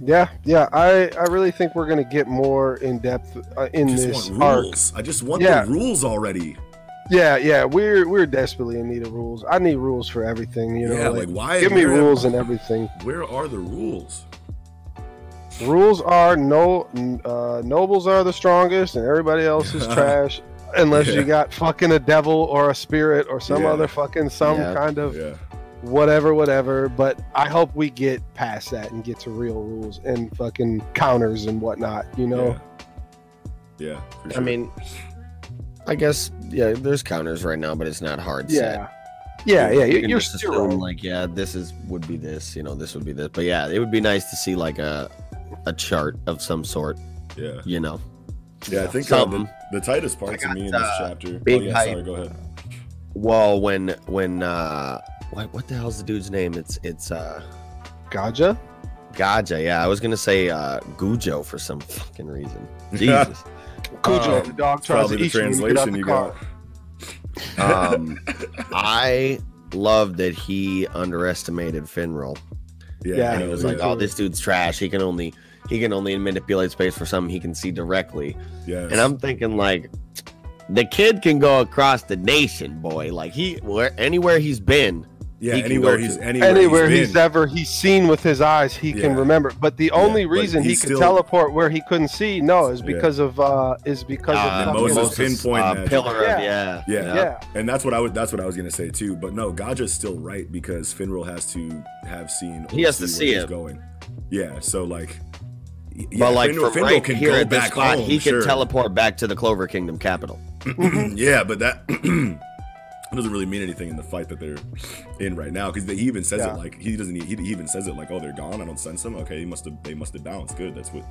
Yeah, yeah, I, I really think we're gonna get more in depth uh, in this arc. i just want Yeah. the rules already Yeah, yeah, we're we're desperately in need of rules. I need rules for everything. You know, yeah like, like, why give me rules and everything. where are the rules Rules are no uh, nobles are the strongest, and everybody else is trash. Unless Yeah. you got fucking a devil or a spirit or some Yeah. other fucking some Yeah. kind of yeah whatever, whatever. But I hope we get past that and get to real rules and fucking counters and whatnot. You know. yeah, yeah for I mean, I guess yeah, there's counters right now, but it's not hard set. Yeah. Yeah, yeah, You you can you're just still like yeah, this is would be this, you know, this would be this. But yeah, it would be nice to see like a a chart of some sort, yeah you know. Yeah, I think uh, the, the tightest part I to me in this uh, chapter. big oh, yeah, hype. sorry, go ahead. Well, when when uh, what what the hell's the dude's name? It's it's uh, Gadjah. Gadjah. Yeah, I was gonna say uh, Gujo for some fucking reason. Jesus. Cujo, Um, the dog tries Probably to the eat you you translation the you got. um, I love that he underestimated Finral. Yeah, Yeah, and he was like. "Oh, this dude's trash. He can only he can only manipulate space for something he can see directly." yes. And I'm thinking like, the kid can go across the nation, boy. Like he where anywhere he's been. Yeah, he anywhere he's anywhere, Anywhere he's, he's, ever he's seen with his eyes, he can remember. But the only but reason he he's could still- teleport where he couldn't see, no, is Yeah. because of uh is because Uh, of fucking- Moses pinpoint uh, pillar Yeah. of yeah, Yeah. Yeah. And that's what I was. That's what I was gonna say too. But no, Gadjah's still right because Finral has to have seen. He has to where see he's it. going. Yeah. So like. y- but Yeah, like Finral, from Finral right can here go at this back spot, home, he can teleport back to the Clover Kingdom capital. yeah, but that it doesn't really mean anything in the fight that they're in right now because he even says Yeah. it like he doesn't. He, he even says it like, "Oh, they're gone. I don't sense them. Okay, he must have. They must have bounced. Good. That's what.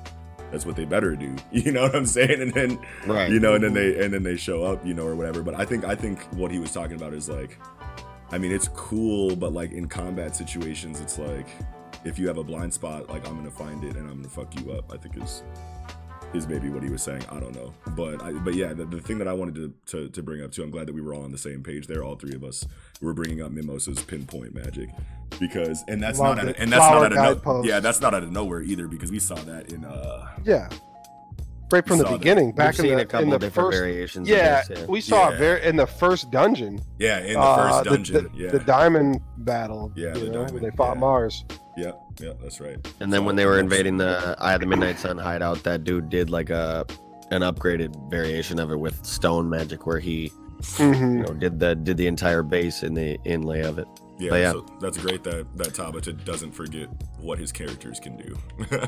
That's what they better do. You know what I'm saying? And then Right. you know, and then they and then they show up, you know, or whatever. But I think I think what he was talking about is like, I mean, it's cool, but like in combat situations, it's like if you have a blind spot, like I'm gonna find it and I'm gonna fuck you up. I think is is maybe what he was saying. I don't know, but I, but yeah, the, the thing that I wanted to, to to bring up too, I'm glad that we were all on the same page there. All three of us were bringing up Mimosa's pinpoint magic because, and that's Loved not out of, and that's Flower not out of no, yeah, that's not out of nowhere either because we saw that in uh yeah. Right from the Saw that. beginning, We've back in seen the, a couple in the different first, variations. yeah, of this, we saw Yeah. it very in the first dungeon. yeah in the uh, first the- dungeon, the, yeah, the diamond battle. Yeah, you the know, where diamond, they fought yeah. Mars. Yep, yep, that's right. And then So, when they were invading the Eye of the Midnight Sun hideout, that dude did like a an upgraded variation of it with stone magic, where he Mhm. you know did the did the entire base in the inlay of it. Yeah, But yeah. So that's great that that Tabata doesn't forget what his characters can do.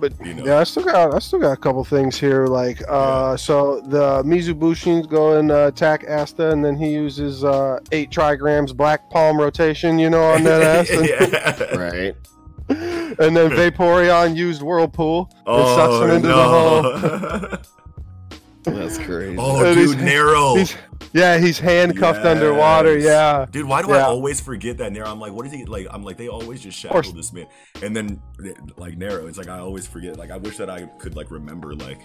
But You know. yeah, I still got I still got a couple things here. Like uh, so the Mizu Bunshins go and uh, attack Asta, and then he uses uh, eight trigrams black palm rotation. You know, on that ass. And, yeah. Right. and then Vaporeon used whirlpool and sucks him oh, into the hole. That's crazy. oh, And dude, he's- Nero. He's, yeah, he's handcuffed Yes. underwater. Yeah. Dude, why do I Yeah. always forget that Nero? I'm like, what is he like? I'm like, they always just shackle this man, and then like Nero, it's like I always forget. Like I wish that I could like remember like.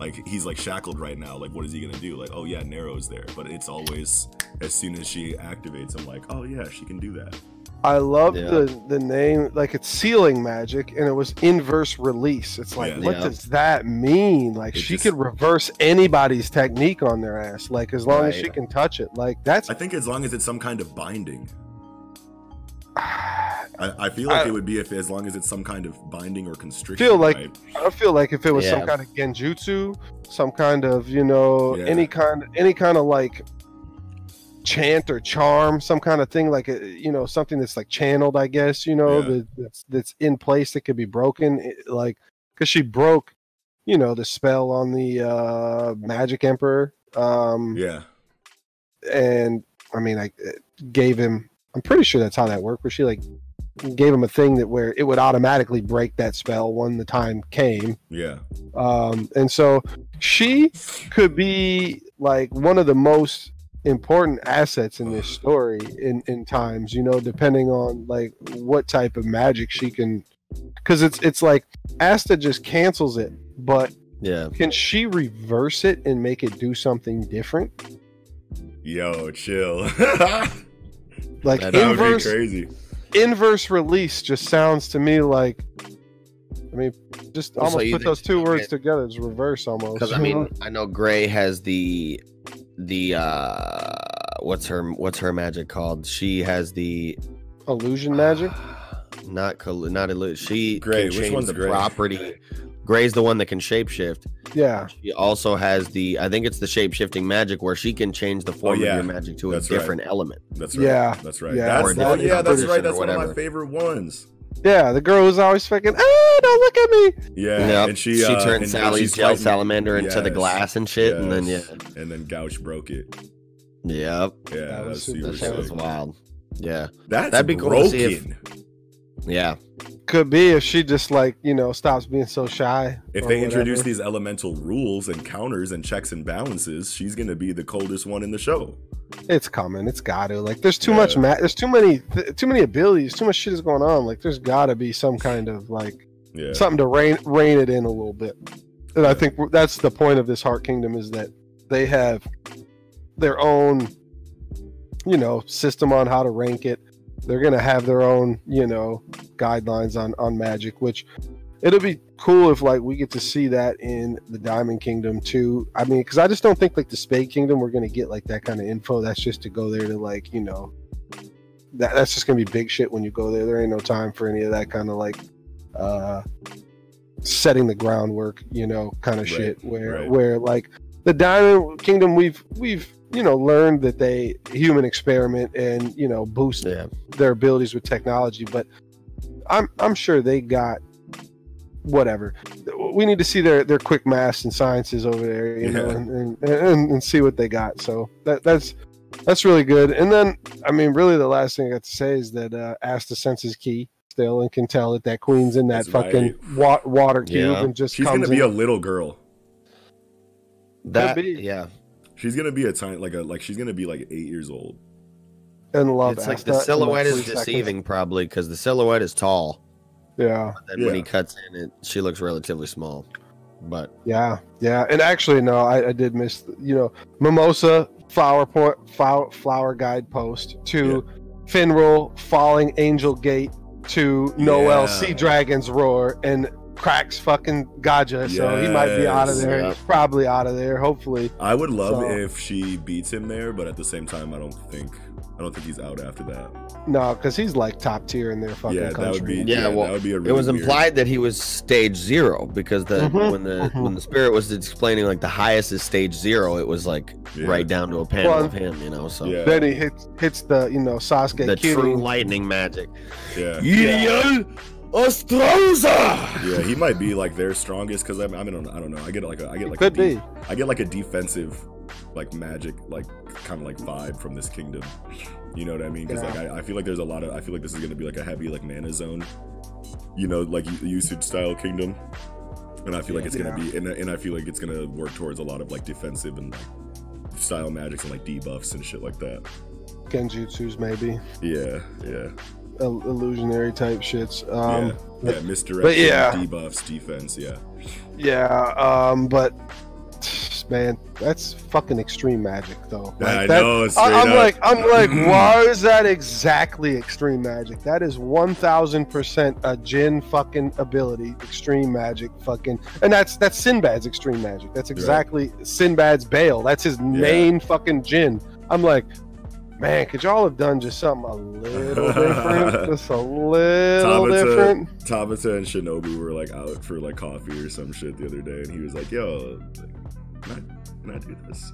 Like he's like shackled right now. Like what is he gonna do? Like oh yeah, Nero's there. But it's always as soon as she activates, I'm like oh yeah, she can do that. I love Yeah. the the name, like it's sealing magic, and it was inverse release. It's like, Yeah. what Yeah. does that mean? Like It she just- could reverse anybody's technique on their ass, like as long as she can touch it. Like that's I think as long as it's some kind of binding. I, I feel like I- it would be if as long as it's some kind of binding or constriction. Feel like- right? I feel like if it was some kind of genjutsu, some kind of you know Yeah. any kind any kind of like chant or charm, some kind of thing like a, you know something that's like channeled, I guess you know Yeah. that, that's that's in place that could be broken, it- like because she broke, you know, the spell on the uh Magic Emperor, um, yeah, and I mean I gave him. I'm pretty sure that's how that worked. Where she like gave him a thing that where it would automatically break that spell when the time came yeah, um, and so she could be like one of the most important assets in this story in in times you know depending on like what type of magic she can because it's it's like asta just cancels it but Yeah. can she reverse it and make it do something different yo, chill. like That that would be inverse crazy. inverse release just sounds to me like i mean just almost you put those two words together it's reverse almost Because I mean, I know Gray has the the uh what's her what's her magic called? She has the illusion magic not col- not illu- she Gray, can which change one's the Gray? property. Gray's the one that can shapeshift. yeah She also has the I think it's the shape shifting magic where she can change the form Oh, yeah. of your magic to a That's right. different element. That's right. Yeah. that's right. Yeah, that's or the, different yeah, that's right. That's one of my favorite ones. Yeah, the girl who's always fucking, ah, don't look at me. Yeah, Yep. and she she uh, turned and Sally's she's gel fighting- salamander into the glass and shit, and then yeah, and then Gauche broke it. yep, Yeah, That was that's super super that shit was wild. Yeah, That's That'd be cool to see if- broken. Yeah. Could be if she just like you know stops being so shy. If or they introduce these elemental rules and counters and checks and balances, she's gonna be the coldest one in the show. it's coming. It's got to like. There's too Yeah. much. Ma- there's too many. Th- too many abilities. Too much shit is going on. Like there's got to be some kind of like Yeah. something to rein rein it in a little bit. And I think that's the point of this Heart Kingdom is that they have their own, you know, system on how to rank it. They're gonna have their own, you know, guidelines on on Magic, which it'll be cool if like we get to see that in the Diamond Kingdom too. I mean, because I just don't think like the Spade Kingdom we're gonna get like that kind of info. That's just to go there to like you know. That, that's just gonna be big shit when you go there. There ain't no time for any of that kind of like uh setting the groundwork, you know, kind of Right, shit where right. where like the Diamond Kingdom we've we've you know learned that they human experiment and you know boost Yeah. their abilities with technology, but I'm I'm sure they got whatever. We need to see their their quick maths and sciences over there, you know, and, and, and and see what they got. So that that's that's really good. And then I mean, really, the last thing I got to say is that uh, Asta senses key still and can tell that that queen's in that That's fucking wa- water cube Yeah. and just She's comes gonna be in. a little girl. That yeah. She's gonna be a tiny like a like she's gonna be like eight years old. and love It's like the silhouette is three seconds. deceiving probably because the silhouette is tall. Yeah, But then when he cuts in it, she looks relatively small. But yeah, yeah. And actually, no, I, I did miss. You know, Mimosa flower point flower, flower guide post to Finral falling Angel Gate to Noel Yeah. Sea Dragon's roar and cracks fucking Gadjah. So he might be out of there. yeah. He's probably out of there. Hopefully, I would love So- if she beats him there, but at the same time, I don't think I don't think he's out after that. no, because he's like top tier in their fucking yeah, that would be Yeah, yeah, well, that would be a really it was weird- implied that he was stage zero because the Mhm, when the mhm. when the spirit was explaining like the highest is stage zero, it was like Yeah. right down to a panel Well, of him, you know. So Yeah. Then he hits hits the you know Sasuke the cutie. true lightning magic. Yeah, Iriel Ostroza! yeah, he might be like their strongest because I, I mean I don't know. I get like a I get like could a de- be. I get like a defensive like magic like kind of like vibe from this kingdom. You know what I mean? Because like I, I feel like there's a lot of I feel like this is gonna be like a heavy like mana zone. You know, like usage style kingdom. And I feel like it's gonna be and, and I feel like it's gonna work towards a lot of like defensive and like style magics and like debuffs and shit like that. Genjutsus maybe Yeah, yeah, Il- illusionary type shits. Um, yeah, yeah. Misdirection, but yeah. debuffs, defense. Yeah, Yeah, um, but man, that's fucking extreme magic, though. Yeah, I that- know, I, am like, I'm like, why is that exactly extreme magic? That is one thousand percent a Jin fucking ability, extreme magic, fucking, and that's that's Sinbad's extreme magic. That's exactly Sinbad's Baal. That's his main fucking Jin. I'm like. Man, could y'all have done just something a little different? Just a little Tabata- different. Tabata and Shinobu were like out for like coffee or some shit the other day, and he was like, "Yo, like, can I, can I do this?"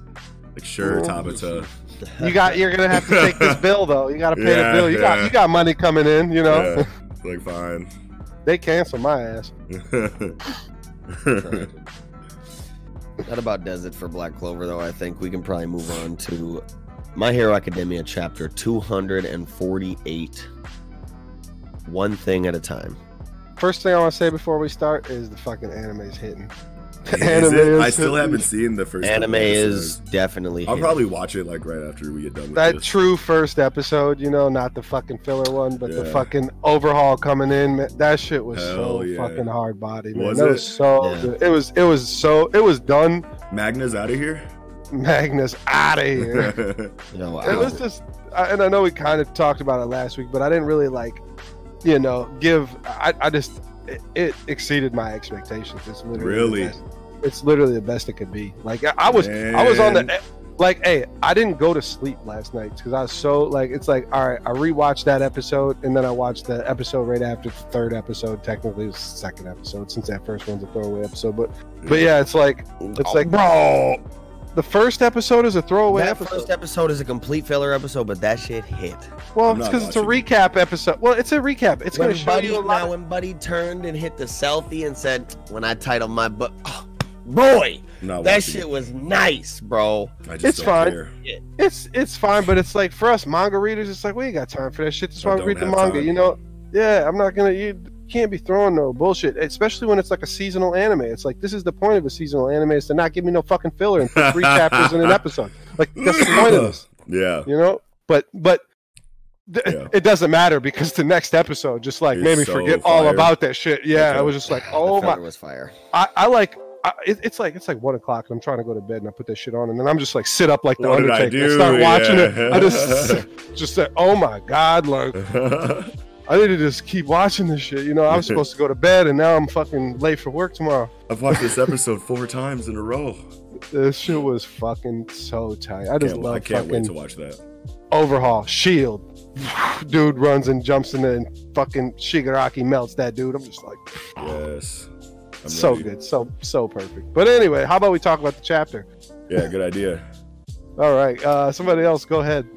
Like, sure, mm. Oh. Tabata. You got. You're gonna have to take this bill though. You got to pay Yeah, the bill. You got. You got money coming in. You know. Yeah, like fine. They cancel my ass. That about does it for Black Clover, though. I think we can probably move on to My Hero Academia chapter 248. One thing at a time. First thing I want to say before we start is the fucking anime's hitting. The Is anime I still hitting. haven't seen the first. Anime is definitely. I'll hitting. probably watch it like right after we get done with that this. true first episode. You know, not the fucking filler one, but the fucking overhaul coming in. Man, that shit was so yeah. fucking hard body. Man. Was that it? was so Yeah. good. It was. It was so. It was done. Magna's out of here. Magnus out of here. You know, it was just I- and i know we kind of talked about it last week but i didn't really like you know give i, I just it, it exceeded my expectations. It's literally Really? it's literally the best it could be. Like i, I was i was on the like hey i didn't go to sleep last night because i was so like it's like all right i rewatched that episode and then i watched the episode right after the third episode technically it was the second episode since that first one's a throwaway episode but but yeah. it's like it's like bro the first episode is a throwaway that episode first episode is a complete filler episode, but that shit hit. Well, I'm it's because it's a watching recap episode. Well, it's a recap. It's going to show Buddy, you a lot. now Of, when Buddy turned and hit the selfie and said, "When I titled my book, oh, boy, Not that shit it. was nice, bro." I just It's fine. care. it's it's fine, but it's like for us manga readers, it's like we ain't got time for that shit. That's I why we read the manga. time. You know, Yeah, I'm not gonna. You can't be throwing no bullshit, especially when it's like a seasonal anime. It's like this is the point of a seasonal anime is to not give me no fucking filler and put three chapters in an episode. Like that's the point of this, Yeah. you know. But but th- Yeah. it doesn't matter because the next episode just like It's made me so forget all about that shit. Yeah, Okay. I was just like, The oh my. feather was fire. I, I like. I, it, it's like it's like one o'clock and I'm trying to go to bed and I put that shit on and then I'm just like sit up like the What did I Undertaker and start watching it. I just just say, oh my god, like I need to just keep watching this shit. You know, I was supposed to go to bed and now I'm fucking late for work tomorrow. I've watched this episode four times in a row. This shit was fucking so tight. I just Can't, love I can't wait to watch that. overhaul shield. Dude runs and jumps in and fucking Shigaraki melts that dude. I'm just like Yes. I'm so ready. good, so so perfect. But anyway, how about we talk about the chapter? Yeah, good idea. All right, uh, somebody else, go ahead.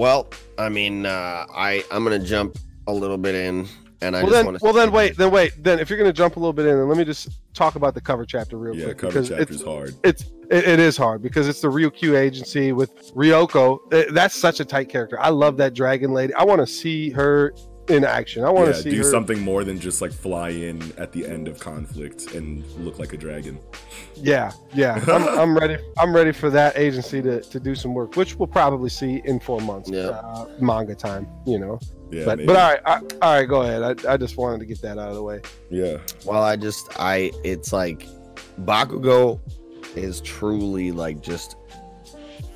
Well, I mean, uh, I I'm gonna jump a little bit in, and I well just then, want to. well then, wait, then wait, then if you're gonna jump a little bit in, then let me just talk about the cover chapter real Yeah, quick cover because chapter's it's hard. it's it, it is hard because it's the Ryukyu agency with Ryoko. That's such a tight character. I love that dragon lady. I want to see her in action. I want Yeah, to see do her. something more than just like fly in at the end of conflict and look like a dragon. Yeah, yeah. I'm, I'm ready. I'm ready for that agency to, to do some work, which we'll probably see in four months. Yeah. Uh, manga time, you know. Yeah, but maybe. but all right, I, all right. Go ahead. I, I just wanted to get that out of the way. yeah, Well, I just I it's like Bakugo is truly like just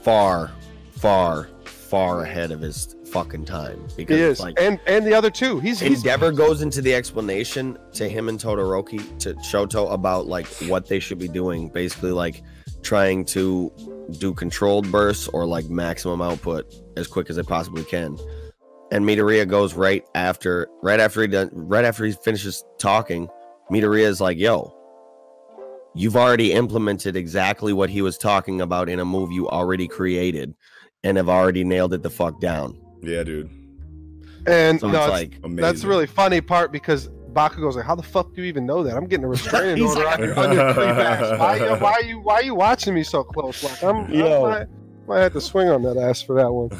far, far, far ahead of his fucking time because He is, like and and the other two. He's he's Endeavor goes into the explanation to him and Todoroki to Shoto about like what they should be doing, basically like trying to do controlled bursts or like maximum output as quick as they possibly can. And Midoriya goes right after, right after he done, right after he finishes talking. Midoriya is like, "Yo, you've already implemented exactly what he was talking about in a move you already created, and have already nailed it the fuck down." Yeah, dude. and So no, it's it's- like, Amazing. that's the really funny part because Bakugo's like, "How the fuck do you even know that? I'm getting a restraining order like- on your, on your ass. Why, you- why are you why are you watching me so close? Like I'm, Yo. I might, might have to swing on that ass for that one.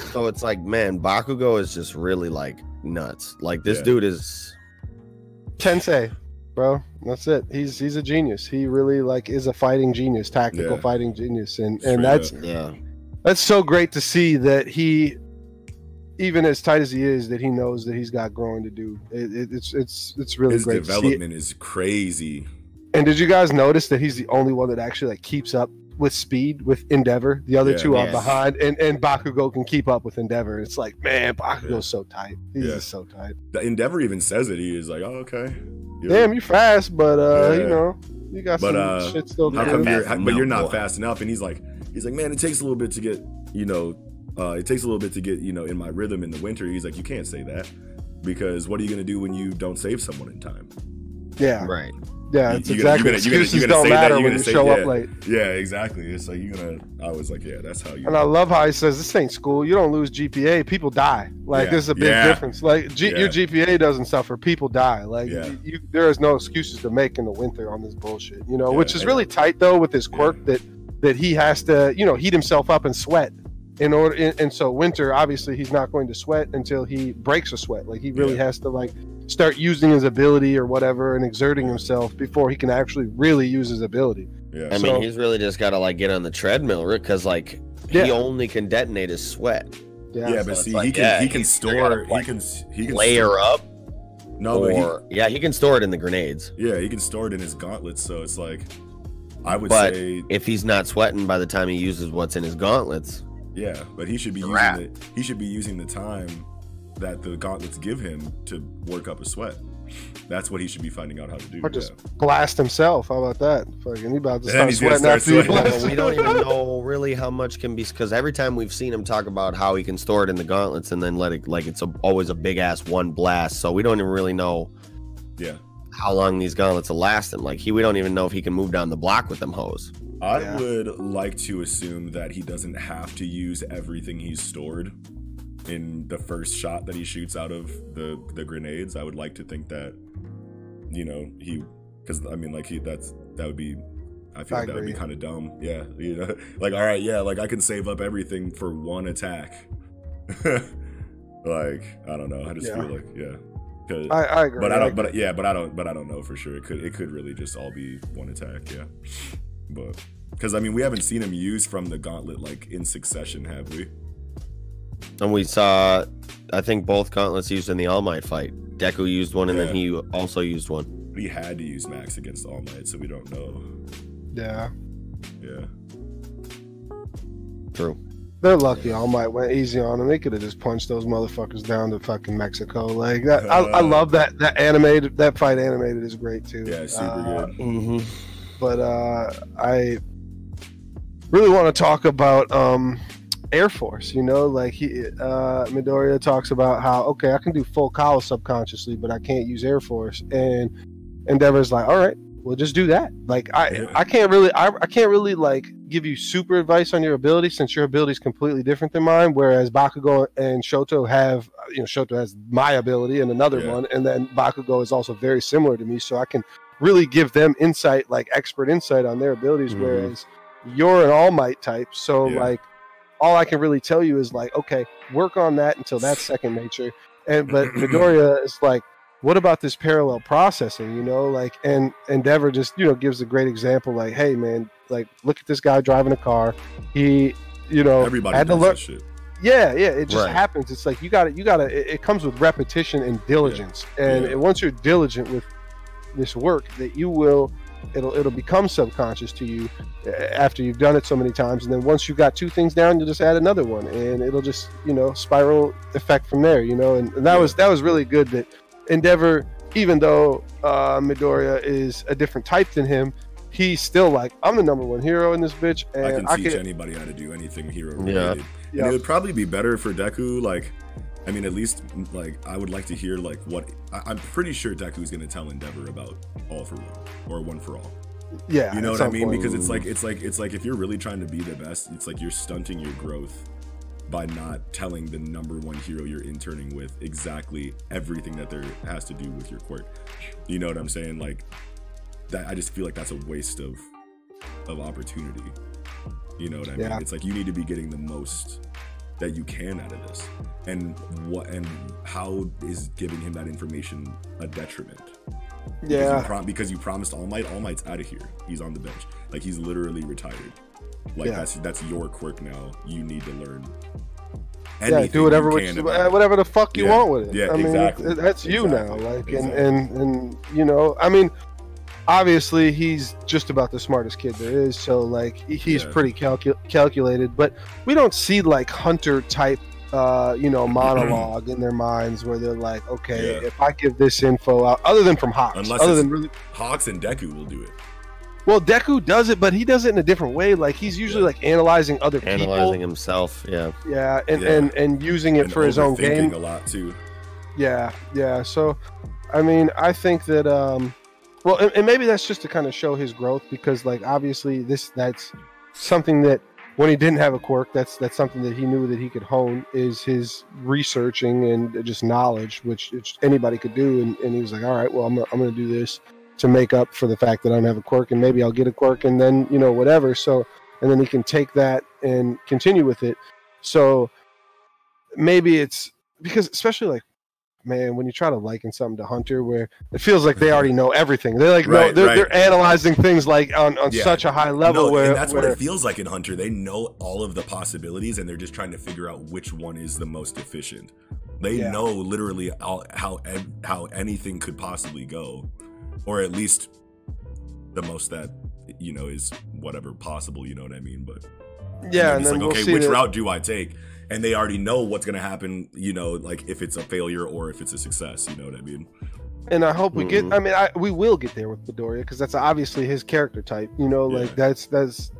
So it's like, man, Bakugo is just really like nuts. Like this Yeah. dude is Tensei, bro. That's it. He's he's a genius. He really like is a fighting genius, tactical Yeah. fighting genius, and Straight and that's up. yeah. that's so great to see that he, even as tight as he is, that he knows that he's got growing to do. It, it, it's it's it's really His great. To see. development is crazy. And did you guys notice that he's the only one that actually like keeps up with speed with Endeavor? The other Yeah. two are Yes. behind, and and Bakugo can keep up with Endeavor. It's like man, Bakugo's Yeah. so tight. He's Yeah. just so tight. The Endeavor even says it. He is like, oh, okay. You- Damn, you fast, but uh, Yeah. you know, you got But, some uh, shit still to How do. come you're, enough, but you're not boy. fast enough? And he's like, he's like, man, it takes a little bit to get, you know, uh, it takes a little bit to get, you know, in my rhythm in the winter. He's like, you can't say that because what are you gonna do when you don't save someone in time? Yeah, Right. yeah, You- it's you gonna- exactly. you gonna- you gonna- Excuses you gonna don't say that, matter when you say- show up late. Yeah, exactly. It's like you're gonna. I was like, yeah, that's how you. And I love how he says this ain't school. You don't lose GPA. People die. Like Yeah. there's a big Yeah. difference. Like G- Yeah. your GPA doesn't suffer. People die. Like Yeah. you, you- there is no excuses to make in the winter on this bullshit. You know, Yeah, which is yeah. really tight though with this quirk Yeah. that that he has to you know heat himself up and sweat in order. And, and so winter, obviously, he's not going to sweat until he breaks a sweat. Like he really Yeah. has to like start using his ability or whatever and exerting himself before he can actually really use his ability. Yeah. I So- mean, he's really just got to like get on the treadmill because like Yeah. he only can detonate his sweat, Yeah. yeah, so but see, like, he can yeah, he can he's gotta, store like, he can he can layer up, no, but he, yeah, he can store it in the grenades. yeah, he can store it in his gauntlets. So it's like, I would But- say, If he's not sweating by the time he uses what's in his gauntlets, yeah, but he should be It's using wrap. the he should be using the time that the gauntlets give him to work up a sweat. That's what he should be finding out how to do. Or just yeah. blast himself. How about that? Fucking, he about to start sweating start after he sweating. Well, we don't even know really how much can be because every time we've seen him talk about how he can store it in the gauntlets and then let it like it's a, always a big ass one blast. So we don't even really know yeah. How long these gauntlets will last him. Like he, we don't even know if he can move down the block with them hose. I Yeah. would like to assume that he doesn't have to use everything he's stored in the first shot that he shoots out of the the grenades. I would like to think that you know he because I mean like he that's that would be I feel I like that would be kind of dumb. Yeah, you know, like all right, yeah, like I can save up everything for one attack. Like I don't know. I just Yeah. feel like yeah. 'Cause- I, I agree. but I don't. But yeah, but I don't. But I don't know for sure. It could. It could really just all be one attack. Yeah. But because I mean, we haven't seen him use from the gauntlet like in succession, have we? And we saw, I think both gauntlets used in the All Might fight. Deku used one, and then he also used one. But he had to use Max against All Might, so we don't know. yeah, Yeah. True. They're lucky. All Might went easy on them. They could have just punched those motherfuckers down to fucking Mexico. Like that. I, I love that. That animated. That fight animated is great too. Yeah. Super Uh, good. Mm-hmm. but uh, I really want to talk about um, Air Force. You know, like he uh, Midoriya talks about how okay, I can do full cowl subconsciously, but I can't use Air Force. And Endeavor's like, all right, we'll just do that. Like I, Yeah. I can't really, I, I can't really like give you super advice on your ability since your ability is completely different than mine. Whereas Bakugo and Shoto have, you know, Shoto has my ability and another Yeah. one, and then Bakugo is also very similar to me, so I can really give them insight, like expert insight on their abilities. Mhm. Whereas you're an All Might type, so Yeah. like all I can really tell you is like, okay, work on that until that's second nature. And but Midoriya is like, what about this parallel processing? You know, like and Endeavor just you know gives a great example. Like, hey man, like look at this guy driving a car. He, you know, Everybody had to does learn. that shit. Yeah, yeah, it just Right. happens. It's like you got to You got to. It, it comes with repetition and diligence. And Yeah. once you're diligent with this work, that you will, it'll it'll become subconscious to you uh, after you've done it so many times. And then once you've got two things down, you just add another one, and it'll just you know spiral effect from there. You know, and, and that Yeah. was that was really good. That Endeavor, even though uh, Midoriya is a different type than him. He's still like I'm the number one hero in this bitch, and I can I teach can, anybody how to do anything hero Yeah. And Yeah. it would probably be better for Deku. Like, I mean, at least like I would like to hear like what I, I'm pretty sure Deku's gonna tell Endeavor about All for One or One for All. yeah, You know what I mean? point. Because it's like it's like it's like if you're really trying to be the best, it's like you're stunting your growth by not telling the number one hero you're interning with exactly everything that there has to do with your quirk. You know what I'm saying? Like that I just feel like that's a waste of of opportunity. You know what I mean? It's like you need to be getting the most that you can out of this. And what and how is giving him that information a detriment? Because yeah, you, prom- because you promised All Might. All Might's out of here. He's on the bench. Like he's literally retired. Like Yeah. that's that's your quirk now. You need to learn. yeah, do whatever you whatever the fuck you Yeah, want with it. yeah, I mean, exactly, it- that's you now. Like, and, exactly. and and you know, I mean, obviously he's just about the smartest kid there is. So like, he's Yeah. pretty calcu- calculated. But we don't see like hunter type. Uh, you know, monologue in their minds where they're like, okay, Yeah. if I give this info out, other than from Hawks, Unless other than really, Hawks and Deku will do it. Well, Deku does it, but he does it in a different way. Like he's usually Yeah. like analyzing other Analyzing people, analyzing himself. Yeah. yeah, and, Yeah. and and using it And for his own game. a lot too. Yeah, yeah. So, I mean, I think that, um, well, and, and maybe that's just to kind of show his growth because, like, obviously, this that's something that when he didn't have a quirk, that's that's something that he knew that he could hone is his researching and just knowledge, which, which anybody could do. And, and he was like, all right, well, I'm gonna, I'm gonna do this to make up for the fact that I don't have a quirk, and maybe I'll get a quirk, and then you know whatever. So, and then he can take that and continue with it. So maybe it's because especially like man when you try to liken something to hunter where it feels like they mm-hmm. already know everything they're like no Right, they're, right. they're analyzing things like on, on Yeah. such a high level no, where, and that's what it feels like in Hunter. They know all of the possibilities, and they're just trying to figure out which one is the most efficient. They Yeah. know literally all, how how anything could possibly go, or at least the most that you know is whatever possible. You know what I mean? But yeah and and it's then like, we'll okay, see which that- route do I take? And they already know what's gonna happen. You know, like if it's a failure or if it's a success. You know what I mean? and I hope we get. Mhm. I mean, I, we will get there with Midoriya because that's obviously his character type. You know, like Yeah. that's that's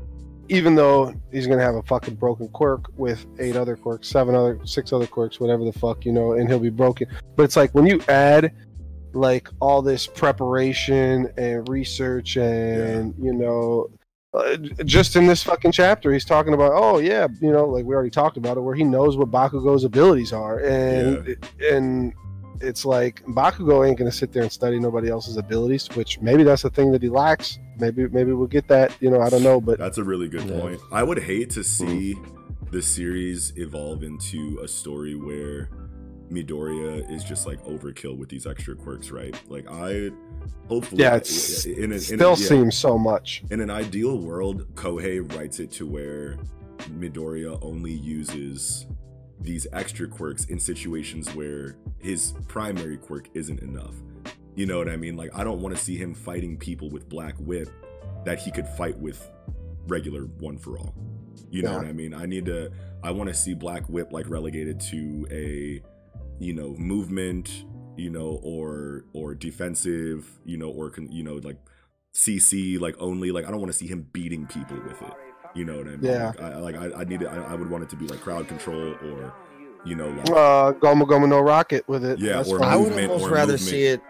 even though he's gonna have a fucking broken quirk with eight other quirks, seven other, six other quirks, whatever the fuck, you know, and he'll be broken. But it's like when you add like all this preparation and research and you know. Uh, just in this fucking chapter, he's talking about, oh yeah, you know, like we already talked about it, where he knows what Bakugo's abilities are, and and it's like Bakugo ain't gonna sit there and study nobody else's abilities, which maybe that's the thing that he lacks. Maybe maybe we'll get that. You know, I don't know, but That's a really good Yeah. point. I would hate to see the series evolve into a story where Midoriya is just like overkill with these extra quirks, right? Like I hopefully Yeah, uh, it's in, a, in a- still yeah, seems so much. in an ideal world, Kohei writes it to where Midoriya only uses these extra quirks in situations where his primary quirk isn't enough. You know what I mean? Like I don't want to see him fighting people with Black Whip that he could fight with regular one for all. You know what I mean? I need to I want to see Black Whip like relegated to a you know, movement, you know, or or defensive, you know, or con- you know, like CC like only like I don't want to see him beating people with it. You know what I mean? Yeah. Like I like I, I need it. I, I would want it to be like crowd control or you know like Uh, Gomu Gomu no Rocket with it. Yeah, That's or fine. I would almost or rather movement. see it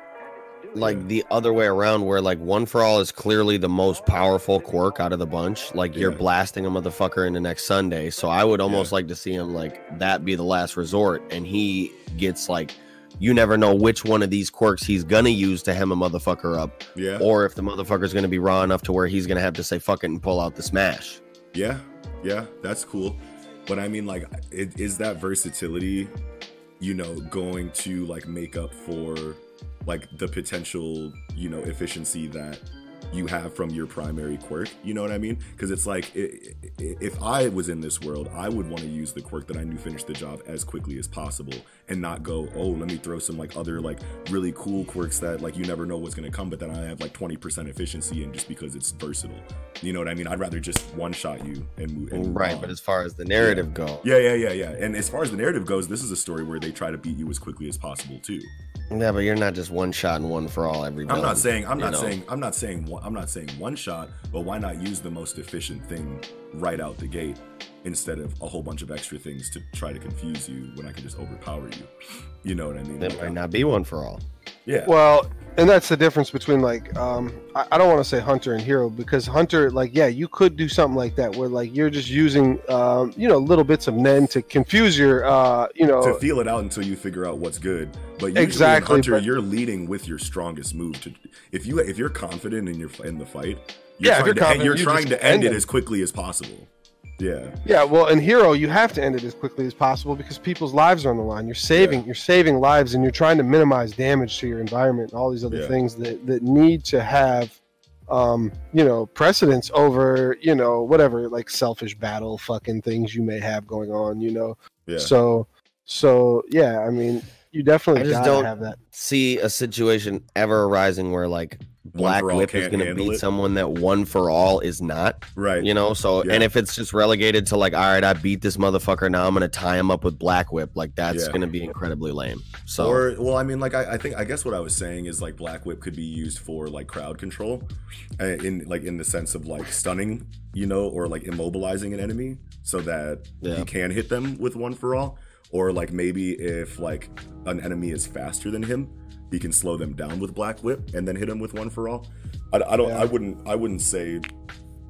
like the other way around, where like one for all is clearly the most powerful quirk out of the bunch. Like you're Yeah. blasting a motherfucker into next Sunday. So I would almost like to see him like that be the last resort, and he gets like you never know which one of these quirks he's gonna use to hem a motherfucker up, yeah or if the motherfucker's gonna be raw enough to where he's gonna have to say fuck it and pull out the smash. yeah yeah that's cool. But I mean like it, is that versatility, you know, going to like make up for like the potential you know efficiency that you have from your primary quirk you know what i mean? Because it's like i- i- if i was in this world i would want to use the quirk that i knew finished the job as quickly as possible and not go oh let me throw some like other like really cool quirks that like you never know what's going to come but then i have like 20% efficiency and just because it's versatile. You know what i mean? I'd rather just one shot you and move and move Right, on. but as far as the narrative goes, yeah yeah yeah yeah. And as far as the narrative goes this is a story where they try to beat you as quickly as possible too yeah, but you're not just one shot and one for all every. I'm not saying I'm not know? saying I'm not saying one, I'm not saying one shot, but why not use the most efficient thing right out the gate instead of a whole bunch of extra things to try to confuse you when I can just overpower you. You know what I mean? It might not be one for all. Yeah. Well, and that's the difference between like um I, I don't want to say hunter and hero because hunter like yeah you could do something like that where like you're just using um you know little bits of nen to confuse your uh you know to feel it out until you figure out what's good. But Exactly, Hunter, but- you're leading with your strongest move. To if you if you're confident in your in the fight, you're Yeah, trying you're to, you're you trying to end end it. as quickly as possible. Yeah, yeah well in hero you have to end it as quickly as possible because people's lives are on the line you're saving you're saving lives and you're trying to minimize damage to your environment and all these other Yeah. things that that need to have um you know precedence over you know whatever like selfish battle fucking things you may have going on you know yeah. So, so yeah, I mean, you definitely I just don't- have that. See a situation ever arising where like Black Whip is going to beat it. someone that one for all is not. right. You know, so Yeah. and if it's just relegated to like, all right, I beat this motherfucker, now I'm going to tie him up with Black Whip, like that's Yeah. going to be incredibly lame. So Or well, I mean, like I, I think I guess what I was saying is like Black Whip could be used for like crowd control, uh, in like in the sense of like stunning, you know, or like immobilizing an enemy so that Yeah. he can hit them with one for all. Or like maybe if like an enemy is faster than him, he can slow them down with Black Whip and then hit him with one for all. I, I don't. Yeah. I wouldn't. I wouldn't say.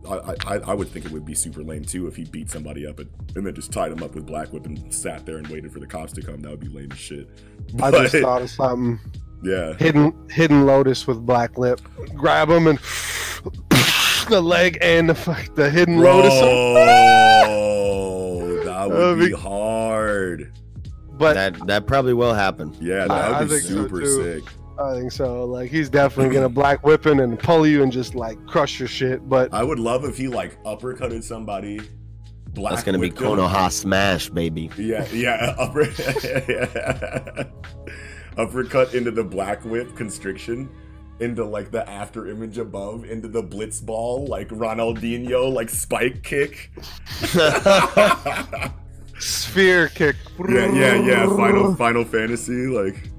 I, I, I would think it would be super lame too if he beat somebody up and, and then just tied him up with Black Whip and sat there and waited for the cops to come. That would be lame as shit. I But- just thought of something. yeah. Hidden, hidden lotus with Black Whip. Grab him and the leg and the the hidden lotus. Bro, that would be be- hard. But that that probably will happen. Yeah, that would be think so, super sick. I think so. Like he's definitely gonna black whipping and pull you and just like crush your shit. But I would love if he like uppercutted somebody. Black That's going to be whipped him. Konoha Smash, baby. Yeah, yeah, upper, uppercut into the black whip constriction, into like the after image above, into the blitz ball, like Ronaldinho, like spike kick. sphere kick. yeah, yeah. Yeah. Final Final Fantasy, like,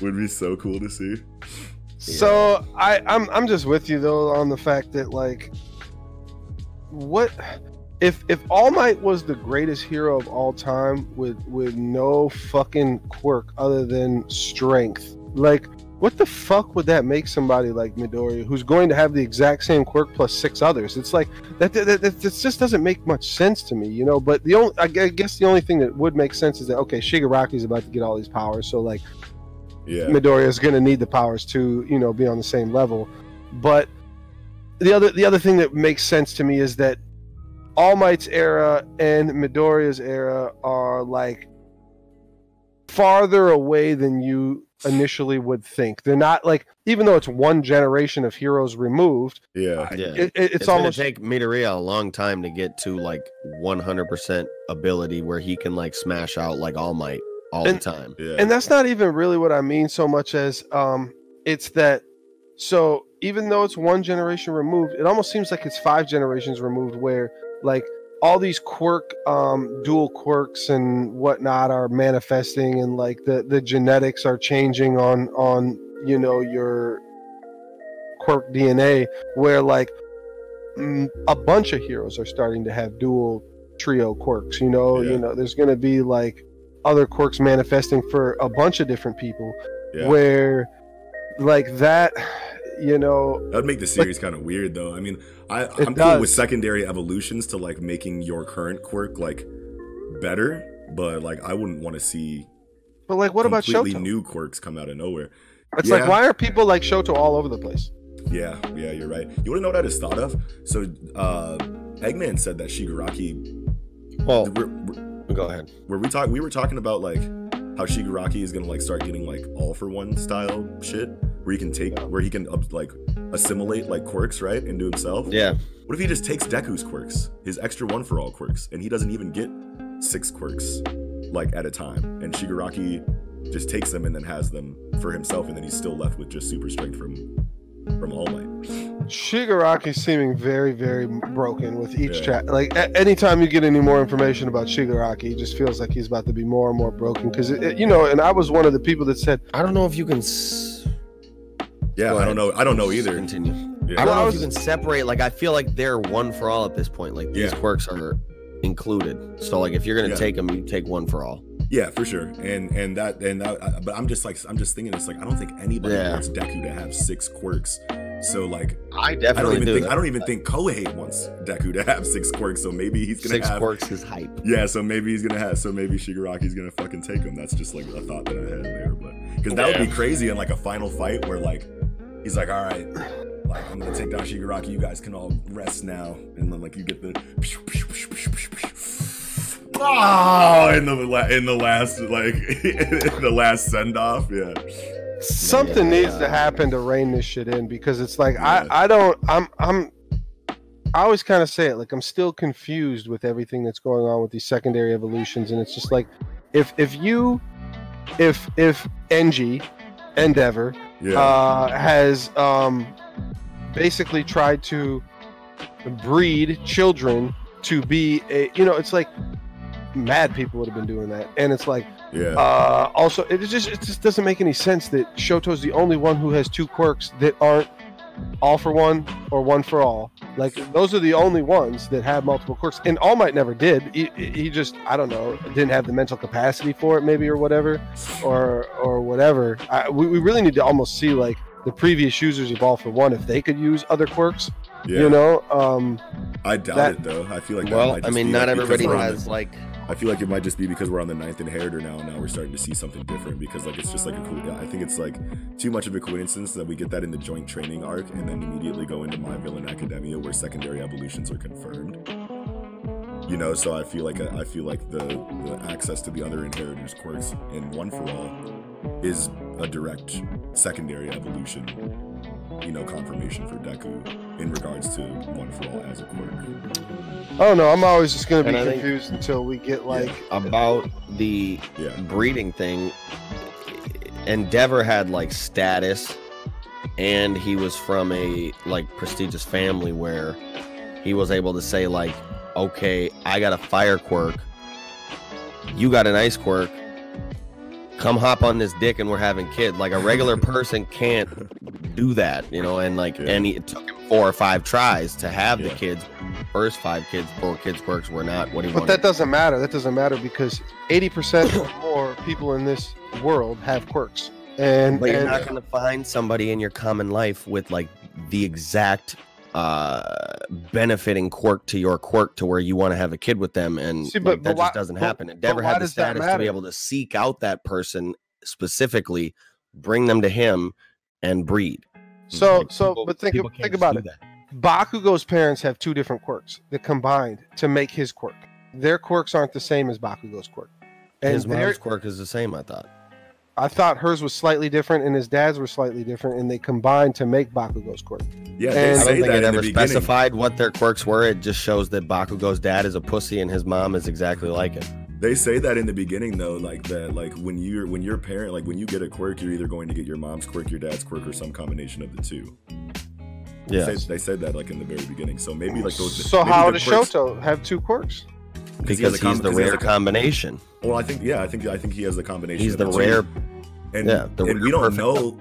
would be so cool to see. So I, I'm I'm just with you though on the fact that like what if if All Might was the greatest hero of all time with with no fucking quirk other than strength, like what the fuck would that make somebody like Midoriya who's going to have the exact same quirk plus six others? It's like that that, that, that just doesn't make much sense to me, you know. But the only I I guess the only thing that would make sense is that okay, Shigaraki's about to get all these powers, so like Yeah, Midoriya is going to need the powers to, you know, be on the same level. But the other the other thing that makes sense to me is that All Might's era and Midoriya's era are like farther away than you initially would think. They're not like even though it's one generation of heroes removed, Yeah. Yeah. it, it- it's, it's, almost gonna take Midoriya a long time to get to like 100% ability where he can like smash out like All Might all And- the time. Yeah. and that's not even really what I mean so much as um it's that so even though it's one generation removed, it almost seems like it's five generations removed where like all these quirk um dual quirks and whatnot are manifesting and like the the genetics are changing on on you know your quirk DNA where like a bunch of heroes are starting to have dual trio quirks you know Yeah. you know there's going to be like other quirks manifesting for a bunch of different people yeah. where like that you know That would make the series kind of weird, though. I mean, i i'm cool with secondary evolutions to like making your current quirk like better, but like I wouldn't want to see but like what about completely Shoto? new quirks come out of nowhere. it's like why are people like Shoto all over the place Yeah, yeah, you're right. You want to know what I just thought of? So, uh, Eggman said that Shigaraki. Well, Were, were, go ahead. were we talk? We were talking about like how Shigaraki is gonna like start getting like all for one style shit, where he can take, where he can uh, like assimilate like quirks right into himself. Yeah. What if he just takes Deku's quirks, his extra one for all quirks, and he doesn't even get six quirks like at a time, and Shigaraki just takes them and then has them for himself, and then he's still left with just super strength from from All Might. Shigaraki's seeming very, very broken with each Yeah. chat. Like a- anytime you get any more information about Shigaraki, it just feels like he's about to be more and more broken. Because you know, and I was one of the people that said, I don't know if you can. S- Yeah, I don't know. I don't know either. Continue. Yeah. I don't know if you can separate. Like, I feel like they're one for all at this point. Like, these Yeah. quirks are included. So, like, if you're gonna Yeah. take them, you take one for all. Yeah, for sure. And and that and that. uh, But I'm just like I'm just thinking. It's like I don't think anybody Yeah. wants Deku to have six quirks. So like I definitely I don't even do. think that. I don't even think Kohei wants Deku to have six quirks. So maybe he's gonna Six have quirks is hype. Yeah, so maybe he's gonna have. So maybe Shigaraki's gonna fucking take him. That's just like a thought that I had there, but because that would be crazy in like a final fight where like he's like, all right, like I'm gonna take down Shigaraki. You guys can all rest now, and then like you get the. Oh, in the la- in the last like in the last send off, yeah, something Yeah. needs to happen to rein this shit in because it's like Yeah. I, I don't I'm I'm I always kind of say it like I'm still confused with everything that's going on with these secondary evolutions and it's just like if if you if if NG Endeavor yeah, uh, has um, basically tried to breed children to be a you know it's like mad people would have been doing that. And it's like yeah, uh, also, it just it just doesn't make any sense that Shoto's the only one who has two quirks that aren't all for one or one for all. Like those are the only ones that have multiple quirks, and All Might never did. He, he just I don't know didn't have the mental capacity for it, maybe or whatever, or or whatever. I, we we really need to almost see like the previous users of All for One if they could use other quirks. Yeah. You know, um, I doubt that- it though. I feel like that Well, might I mean, be, not like, everybody we're the- has like. I feel like it might just be because we're on the ninth inheritor now, and now we're starting to see something different. Because like it's just like a cool. Guy. I think it's like too much of a coincidence that we get that in the joint training arc, and then immediately go into My Villain Academia, where secondary evolutions are confirmed. You know, so I feel like I feel like the, the access to the other inheritors quirks in One for All is a direct secondary evolution. You know, confirmation for Deku in regards to One for All as a quirk. I don't know. I'm always just gonna be And I think- confused until we get like about the Yeah, breeding thing endeavor had like status and he was from a like prestigious family where he was able to say like okay i got a fire quirk you got an ice quirk come hop on this dick and we're having kids like a regular person can't do that you know and like Yeah. and he, it took him four or five tries to have the kids first five kids four kids quirks were not what he But wanted But that doesn't matter. That doesn't matter because 80% or more people in this world have quirks. And, But you're and not going to find somebody in your common life with like the exact uh benefiting quirk to your quirk to where you want to have a kid with them and See, like, but- that but why- just doesn't happen. but never had the status to be able to seek out that person specifically, bring them to him and breed. so, Like, so, people- but think, people of, can't think about it. that. Bakugo's parents have two different quirks that combined to make his quirk. Their quirks aren't the same as Bakugo's quirk. And his there- mom's quirk is the same. I thought. I thought hers was slightly different, and his dad's were slightly different, and they combined to make Bakugo's quirk. Yeah, And- they I I don't think that it ever specified what their quirks were. It just shows that Bakugo's dad is a pussy and his mom is exactly like him. They say that in the beginning though, like that, like when you're when you're parent, like when you get a quirk, you're either going to get your mom's quirk, your dad's quirk, or some combination of the two. They, Yeah, said, they said that like in the very beginning. So maybe like those. So maybe how the does quirks- Shoto have two quirks? Because he has a com- he's the because he has rare a com- combination. Well, I think yeah, I think I think he has the combination. He's the rare. and yeah, the and rare we don't perfect know.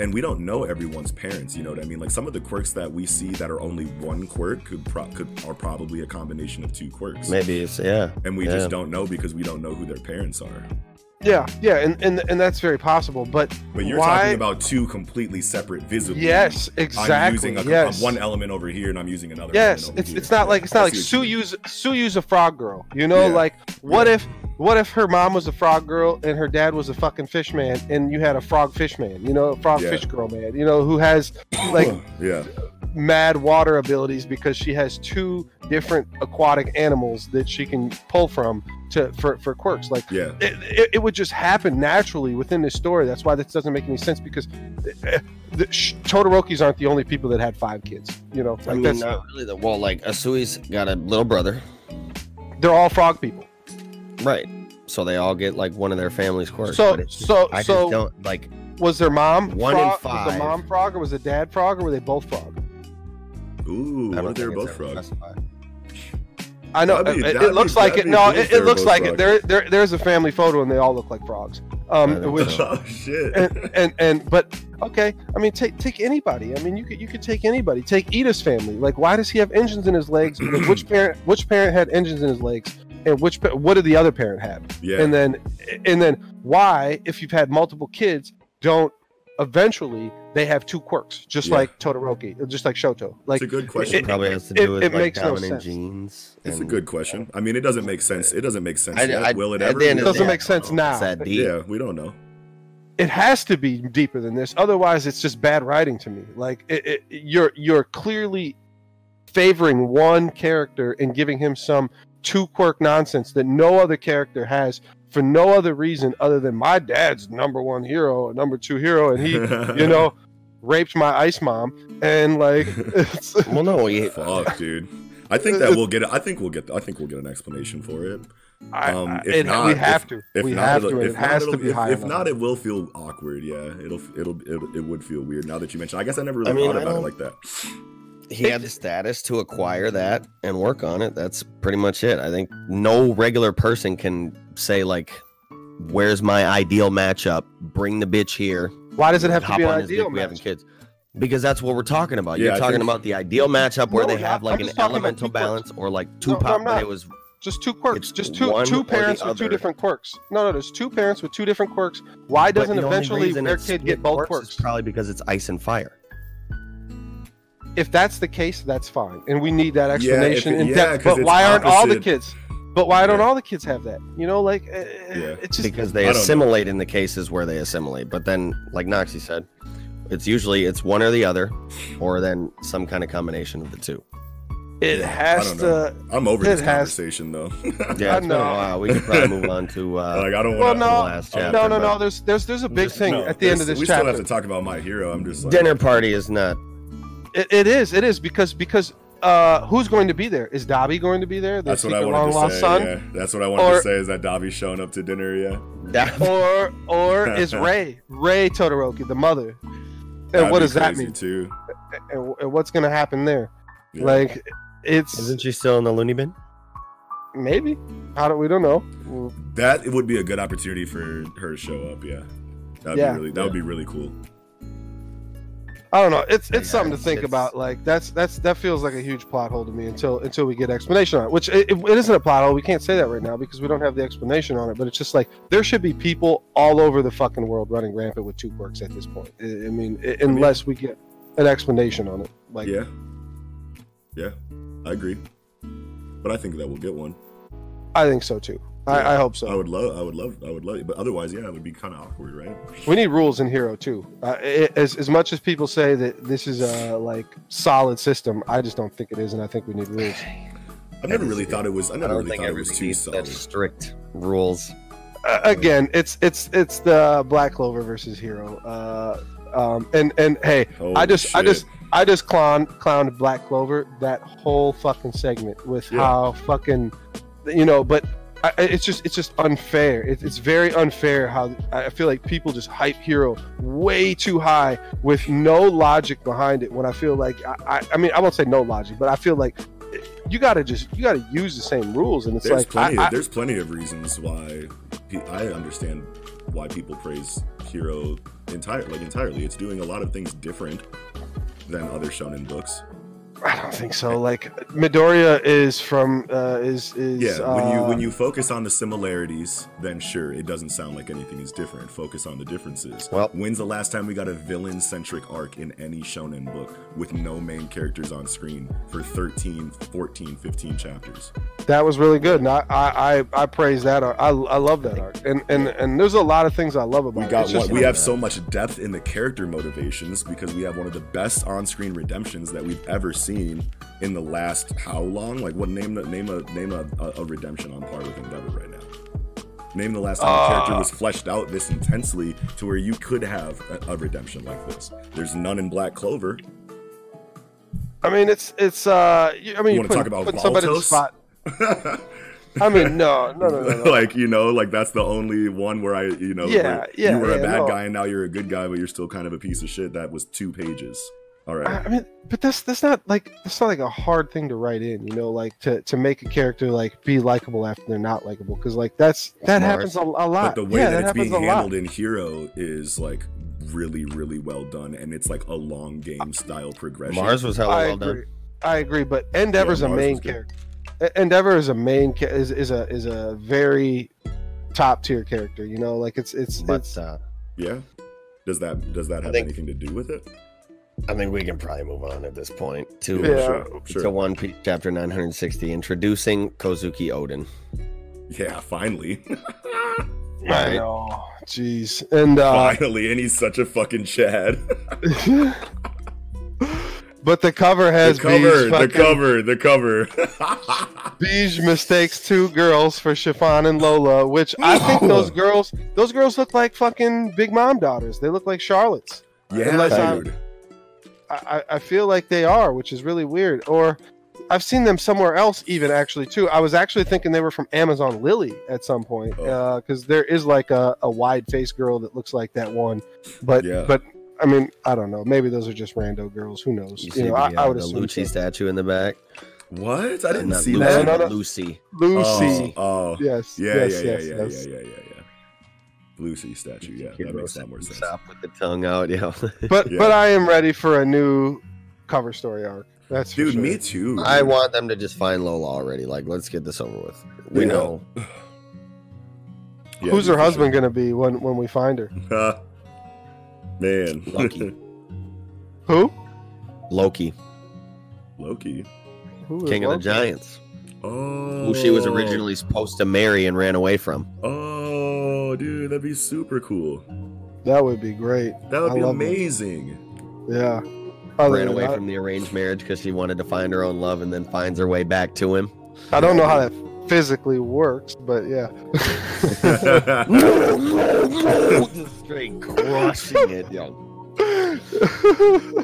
And we don't know everyone's parents, you know what I mean? Like some of the quirks that we see that are only one quirk could, pro- could are probably a combination of two quirks. Maybe it's yeah. and we yeah. just don't know because we don't know who their parents are. Yeah, yeah, and and, and that's very possible. But But you're why? talking about two completely separate visibly. yes, exactly. I'm using a, yes. one element over here and I'm using another. Yes, element over it's here. it's not like it's not I like see what Tsuyu's Sue use a frog girl. You know, Yeah. like what Yeah. if what if her mom was a frog girl and her dad was a fucking fish man and you had a frog fish man, you know, a frog Yeah. fish girl man, you know, who has like yeah, mad water abilities because she has two different aquatic animals that she can pull from to for, for quirks. Like yeah, it, it, it would just happen naturally within this story. That's why this doesn't make any sense because uh, the sh- Todorokis aren't the only people that had five kids. You know, like I mean, that's not really. The, well, like Asui's got a little brother, they're all frog people. right? So they all get like one of their family's quirks. So- but just- so- I so- just don't like. Was their mom One in frog? Was five. the mom frog or was the dad frog or were they both frog? Ooh, I what don't if they were both frogs? specified. I know be- it, it looks be- like it. No, it, it looks like both it. There, there, there's a family photo and they all look like frogs. Um, which oh shit! and, and and but okay. I mean, take take anybody. I mean, you could you could take anybody. Take Iida's family. Like, why does he have engines in his legs? Which parent which parent had engines in his legs? And which what did the other parent have? yeah, And then and then why, if you've had multiple kids, don't eventually they have two quirks, just Yeah. like Todoroki, uh, just like Shoto. Like it's a good question. it- probably has to it- do with it like makes no dominant sense. genes. it's a good question. I mean, it doesn't make sense. It doesn't make sense. I- yet. I- Will it ever? it doesn't day, make sense know now. It's that. Yeah, we don't know. it has to be deeper than this otherwise it's just bad writing to me like it, it, you're you're clearly favoring one character and giving him some two quirk nonsense that no other character has for no other reason other than my dad's number one hero number two hero and he you know raped my ice mom and like it's, Well, no, he, Fuck, dude. I think that we'll get. I think we'll get. I think we'll get an explanation for it. I, Um, I- if it, not- we have if- to If we not, have to it'll- and if it not, has to be if, high if enough. not, it will feel awkward. Yeah, it'll it'll it'll it would feel weird now that you mentioned. I guess I never really I mean, thought I about it don't- like that. He had the status to acquire that and work on it. That's pretty much it. I think no regular person can say like, "Where's my ideal matchup? Bring the bitch here." why does it have to be an ideal dick, We having kids. Because that's what we're talking about. Yeah, You're I talking about the ideal matchup where No, they have like an just talking about elemental two quirks. balance or like No, two no, pop, I'm but not. it was just two quirks It's just two one two parents with two different quirks no no there's two parents with two different quirks why doesn't eventually their kid get both quirks quirks is probably because it's ice and fire. If that's the case that's fine and we need that Yeah, if explanation it- in yeah, depth 'cause but it's why aren't all the kids but why don't Yeah. all the kids have that you know like uh, Yeah. it's just because they don't know. assimilate in the cases where they assimilate. But then, like Noxie said, it's usually it's one or the other, or then some kind of combination of the two. it Yeah, has to. I'm over this has- conversation though. Yeah, I it's been a know. while. We could probably move on to uh, like I don't well want the no last chapter. no no no there's there's there's a big Just- thing at the end of this chapter. we chapter still have to talk about my hero. I'm just like Dinner party is not. It, it is it is because because uh who's going to be there is Dabi going to be there the That's what I wanted to long-lost say. son Yeah, that's what I wanted Or- to say. Is that Dabi's showing up to dinner? Yeah. That, or or is Rei Rei Todoroki the mother and That'd what does that mean Too. and, and what's going to happen there Yeah. like it's isn't she still in the loony bin? maybe how do we don't know That it would be a good opportunity for her to show up. Yeah. That'd Yeah. be really. That would be really cool. I don't know. It's it's something to think it's- about. Like that's that's that feels like a huge plot hole to me until until we get explanation on it. Which it, it isn't a plot hole. We can't say that right now because we don't have the explanation on it. But it's just like there should be people all over the fucking world running rampant with two quirks at this point. I, I mean, i unless we get an explanation on it. Like yeah. Yeah, I agree. But I think that we'll get one. I think so too. I, I hope so. I would love. I would love. I would love. It. But otherwise, yeah, it would be kind of awkward, right? We need rules in Hero too. Uh, i as as much as people say that this is a like solid system, I just don't think it is, and I think we need rules. I never really thought it was. I I never don't really think thought it was too solid. strict rules. uh, again, it's it's it's the Black Clover versus Hero. Uh, um, and and hey, Holy I just I just I just clown clowned Black Clover that whole fucking segment with Yeah. how fucking you know, but I, it's just it's just unfair. It, it's very unfair how I feel like people just hype Hero way too high with no logic behind it. When I feel like I I, I mean I won't say no logic, but I feel like you got to just you got to use the same rules, and it's there's like plenty. I, of, there's plenty of reasons why I understand why people praise Hero entire like entirely. It's doing a lot of things different than other shonen books. I don't think so. Like Midoriya is from uh, is is Yeah, when you when you focus on the similarities, then sure, it doesn't sound like anything is different. Focus on the differences. Well- when's the last time we got a villain centric arc in any shonen book with no main characters on screen for 13, 14, 15 chapters? that was really good, and I I, I, I praise that arc. I, I love that arc, and and and there's a lot of things I love about We it. got one, we have so much depth in the character motivations because we have one of the best on-screen redemptions that we've ever seen in the last how long? Like what name the name a name a, a, redemption on par with Endeavor right now. Name the last time a character Uh. was fleshed out this intensely to where you could have a, a redemption like this. There's none in Black Clover. I mean, it's it's. uh I mean, You you wanna talk put, about put somebody in spot. I mean, no, no, no, no. no. like you know, like that's the only one where I, you know, Yeah, yeah, you were a bad no. guy and now you're a good guy, but you're still kind of a piece of shit. That was two pages. All right. I I mean, but that's that's not like that's not like a hard thing to write in, you know, like to to make a character like be likable after they're not likable, because like that's that Smart. happens a, a lot. But the way yeah, that, it's being handled in Hero is like really, really well done, and it's like a long game style progression. Mars was hella I well agree. done. I agree, but Endeavor's Yeah, a main character. Endeavor is a main ca- is, is a is a very top tier character. You know, like it's it's But it's. uh, yeah. Does that does that have think- anything to do with it? I think we can probably move on at this point to Yeah. sure, sure. to One Piece chapter 960, introducing Kozuki Oden. Yeah, finally, I Right. know, jeez, and uh, finally, and he's such a fucking Chad. but the cover has the cover, Bege the cover, the cover. Bege mistakes two girls for Chiffon and Lola, which I think those girls, those girls look like fucking Big Mom daughters. They look like Charlottes. yeah, Unless I'm- dude. I, I I feel like they are, which is really weird. Or I've seen them somewhere else, even actually too. I was actually thinking they were from Amazon Lily at some point, Oh. because there is like a, a wide faced girl that looks like that one. But Yeah. but I mean, I don't know. Maybe those are just rando girls. Who knows? You You see know, the, I, I uh, would the assume Lucci so. statue in the back. What? I didn't Not see Lucy, that. No, no, no. Lucy. Lucy. Oh, oh. Yes. Yeah, yes, yeah, yes, yeah, yes. yeah, yeah, yeah, yeah, yeah. Lucy statue. Yeah, that makes a lot more sense. Stop with the tongue out. Yeah. But Yeah. but I am ready for a new cover story arc. That's for Dude, sure. me too. I want them to just find Lola already. Like, let's get this over with. We Yeah. know. Yeah, Who's her for husband gonna be when when we find her? Man, Lucky. Who? Loki, Loki. Who is King of the Giants, Oh, who she was originally supposed to marry and ran away from. Oh, dude, that'd be super cool. That would be great. That would I be love that. amazing. Yeah. Other ran away that, from the arranged marriage because she wanted to find her own love and then finds her way back to him. I don't know how that physically works, but yeah. Just straight crushing it, yo.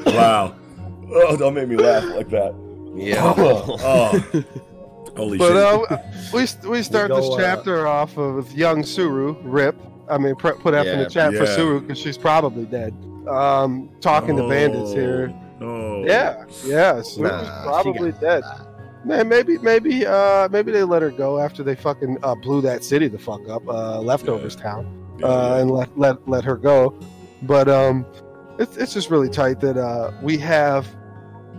wow. Oh, don't make me laugh like that. Yeah. Oh. Holy but shit. uh, we we start go, this uh, chapter off of young Tsuru, Rip. I mean, pr- put F in the chat for yeah. Tsuru because she's probably dead. Um, talking to bandits here. Oh. Yeah, yeah, Tsuru's Nah, probably got- dead. Man, maybe, maybe, uh, maybe they let her go after they fucking uh, blew that city the fuck up, uh, leftovers town, uh, yeah. and let let let her go. But um, it's it's just really tight that uh we have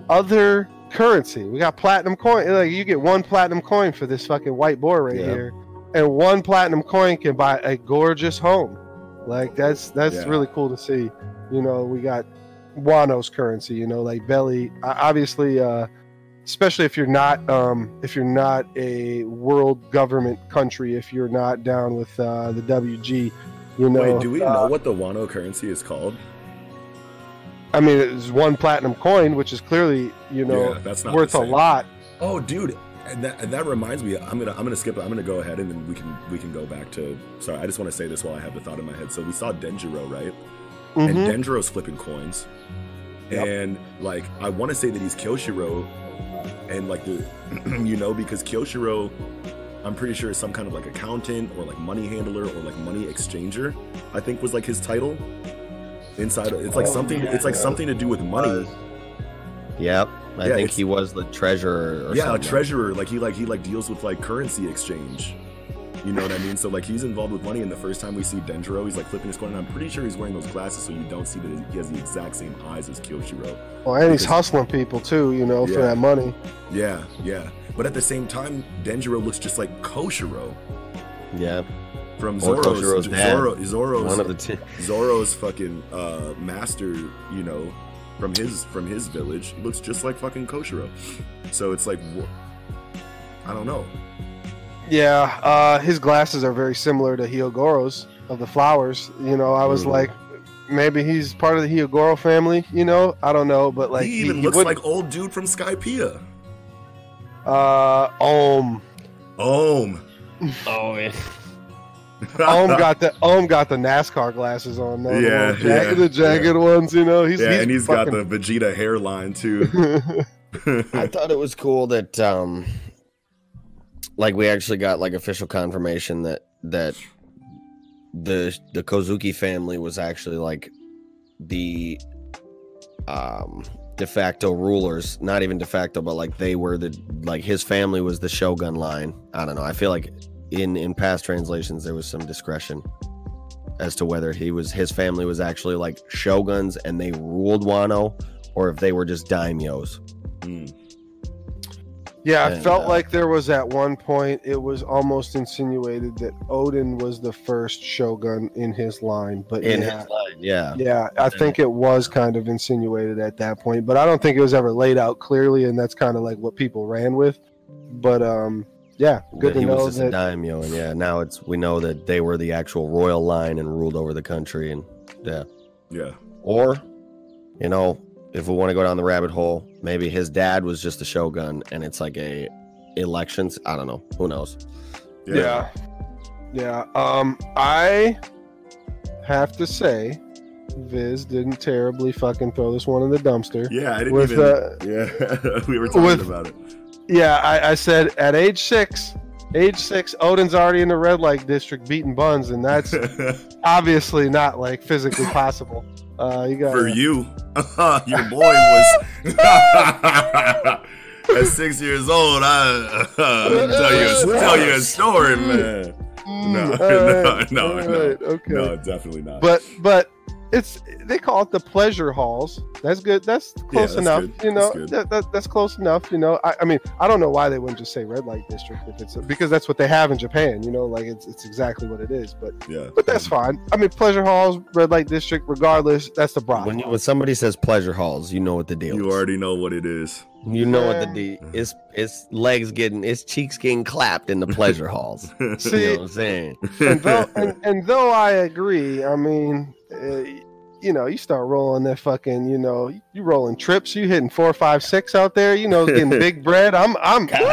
other currency. We got platinum coin. Like you get one platinum coin for this fucking white boy right Yeah. here, and one platinum coin can buy a gorgeous home. Like that's that's Yeah. really cool to see. You know, we got Wano's currency. You know, like Belly. Obviously, uh, especially if you're not um, if you're not a world government country, if you're not down with uh, the WG. You know, Wait, do we uh, know what the Wano currency is called? I mean, it's one platinum coin, which is clearly you know yeah, that's not worth a lot. Oh, dude, And that, and that reminds me, I'm gonna I'm gonna skip. It, I'm gonna go ahead and then we can we can go back to. Sorry, I just want to say this while I have the thought in my head. So we saw Denjiro, right? And Mhm. Denjiro's flipping coins, Yep. and like I want to say that he's Kyoshiro, and like the you know because Kyoshiro, I'm pretty sure is some kind of like accountant or like money handler or like money exchanger. I think was like his title. Inside, it's like Oh, something. yeah, It's like something to do with money. Yep. I Yeah, think he was the treasurer or yeah, a treasurer. Like he like he like deals with like currency exchange. You know what I mean? So like he's involved with money, and the first time we see Denjiro, he's like flipping his coin, and I'm pretty sure he's wearing those glasses, so you don't see that he has the exact same eyes as Kyoshiro. Well, and he's hustling people too, you know, for that money. Yeah, yeah. But at the same time, Denjiro looks just like Koshiro Yeah. From Or Zoro's dad. Zoro, Zoro's One of the two. Zoro's fucking uh, master, you know, from his from his village, he looks just like fucking Koshiro. So it's like, wh- I don't know. Yeah, uh, his glasses are very similar to Hyogoro's of the flowers. You know, I was Mhm. like, maybe he's part of the Hyogoro family. You know, I don't know, but like he even he looks would- like old dude from Skypiea. uh, Om. Ohm. Oh, yeah. Om got the Om got the NASCAR glasses on. Though, the Yeah, little jagged, yeah, the jagged ones. You know, he's yeah, he's and he's got the Vegeta hairline too. I thought it was cool that um like we actually got like official confirmation that that the the Kozuki family was actually like the um de facto rulers, not even de facto, but like they were the like his family was the shogun line. I don't know. I feel like in in past translations there was some discretion as to whether he was his family was actually like shoguns and they ruled Wano or if they were just daimyos. Mm. Yeah, I And, felt uh, like there was at one point it was almost insinuated that Oden was the first shogun in his line, but in yeah, his line. Yeah. yeah, I think it was kind of insinuated at that point, but I don't think it was ever laid out clearly, and that's kind of like what people ran with. But um, yeah, good that to he know was just a that. daimyo, and yeah, now it's we know that they were the actual royal line and ruled over the country, and yeah. Yeah. Or, you know, if we want to go down the rabbit hole, maybe his dad was just a shogun, and it's like a elections. I don't know. Who knows? Yeah. yeah, Um, I have to say, Viz didn't terribly fucking throw this one in the dumpster. Yeah, I didn't With, even. uh, yeah, we were talking with- about it. Yeah, I, I said at age six, age six, Oden's already in the red light district beating buns, and that's obviously not like physically possible. Uh, you got For you, your boy was. At six years old, I uh, tell you a, tell you a story, man. No, no, no, no. okay. No, definitely not. But but it's they call it the pleasure halls. That's good. That's close that's enough. good. You know, That's that, that, that's close enough. You know, I, I mean, I don't know why they wouldn't just say red light district if it's because that's what they have in Japan. You know, like it's it's exactly what it is. But yeah, but that's fine. I mean, pleasure halls, red light district, regardless, that's the brothel. When you, when somebody says pleasure halls, you know what the deal you is. already know what it is. You know what the Yeah. deal. It's it's legs getting, it's cheeks getting clapped in the pleasure halls. you See, know what I'm saying? and though and, and though I agree, I mean, uh, you know, you start rolling that fucking, you know, you rolling trips, you hitting four, five, six out there, you know, getting big bread. I'm, I'm, hey